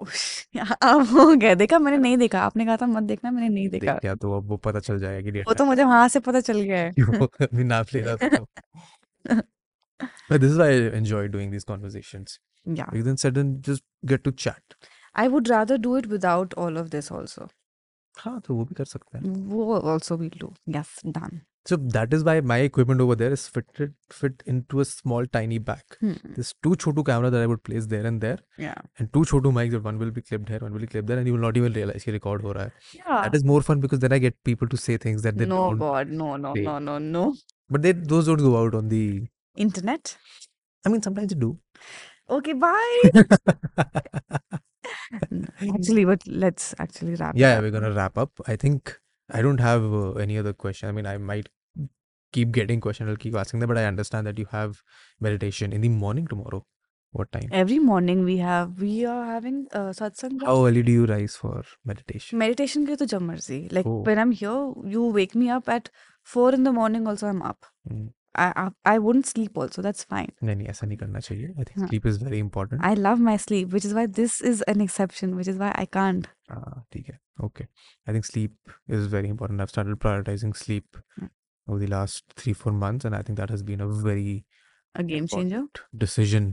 Speaker 2: अब हो गया देखा मैंने नहीं देखा आपने कहा था मत देखना मैंने नहीं देखा
Speaker 1: देख क्या तो अब वो पता चल जाएगा कि डेढ़
Speaker 2: वो तो मुझे वहाँ से पता चल गया है
Speaker 1: वो अभी नाप ले रहा था but this is why I enjoy doing these conversations
Speaker 2: yeah
Speaker 1: because then sudden just get to chat
Speaker 2: I would rather do it without all of this also
Speaker 1: हाँ तो वो भी कर सकते हैं
Speaker 2: वो also will do yes done
Speaker 1: So that is why my equipment over there is fitted fit into a small tiny bag.
Speaker 2: Hmm.
Speaker 1: There's two Chotu camera that I would place there and there.
Speaker 2: Yeah.
Speaker 1: And two Chotu mics that one will be clipped here, one will be clipped there, and you will not even realize you record ho raha hai.
Speaker 2: Yeah.
Speaker 1: That is more fun because then I get people to say things that they
Speaker 2: no,
Speaker 1: don't.
Speaker 2: No God, no, no,
Speaker 1: say.
Speaker 2: no, no, no.
Speaker 1: But they those don't go out on the
Speaker 2: internet.
Speaker 1: I mean, sometimes they do.
Speaker 2: Okay, bye. *laughs* actually, but let's actually wrap.
Speaker 1: Yeah,
Speaker 2: yeah,
Speaker 1: we're gonna wrap up. I think I don't have uh, any other question. I mean, I might keep getting question. I'll keep asking them, but I understand that you have meditation in the morning tomorrow. What time?
Speaker 2: every morning we have we are having uh, satsang
Speaker 1: How early do you rise for meditation?
Speaker 2: meditation ke to jab marzi like
Speaker 1: Oh.
Speaker 2: when i'm here you wake me up at 4 in the morning also i'm up
Speaker 1: Hmm.
Speaker 2: I, I I wouldn't sleep also that's fine
Speaker 1: नहीं नहीं ऐसा नहीं करना चाहिए I think
Speaker 2: हाँ.
Speaker 1: Sleep is very important
Speaker 2: I love my sleep which is why this is an exception which is why I can't
Speaker 1: हाँ ठीक है okay I think sleep is very important I started prioritising sleep
Speaker 2: Hmm.
Speaker 1: over the last three four months and i think that has been a very
Speaker 2: a game changer
Speaker 1: decision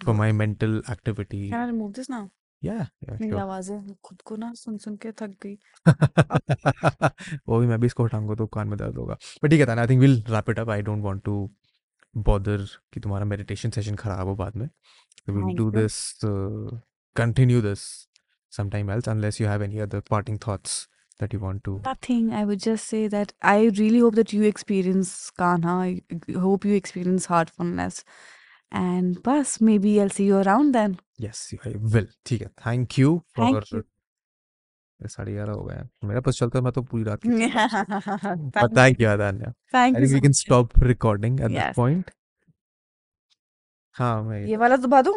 Speaker 1: for my mental activity
Speaker 2: can I remove this now
Speaker 1: yeah yeah
Speaker 2: मेरी
Speaker 1: sure
Speaker 2: आवाजें खुद को ना सुन सुन के थक गई *laughs*
Speaker 1: वो भी मैं भी इसको हटाऊंगा तो कान में दर्द होगा बट ठीक है I think will wrap it up I don't want to bother कि तुम्हारा मेडिटेशन सेशन खराब हो बाद में will
Speaker 2: Thank
Speaker 1: do
Speaker 2: you.
Speaker 1: This continue this sometime else unless you have any other parting thoughts That you want to
Speaker 2: Nothing. I would just say that I really hope that you experience Kanha. I hope you experience heartfulness. And bus, maybe I'll see you around then.
Speaker 1: yes I will ठीक है thank you for
Speaker 2: Thank you.
Speaker 1: साढ़े ग्यारह हो हैं मेरा बस चलता है मैं तो पूरी रात की but
Speaker 2: Thank
Speaker 1: thank you Adanya
Speaker 2: thank
Speaker 1: I
Speaker 2: you
Speaker 1: think we
Speaker 2: so
Speaker 1: can
Speaker 2: much.
Speaker 1: stop recording at this
Speaker 2: Yes.
Speaker 1: point हाँ मैं
Speaker 2: ये वाला दबा दूँ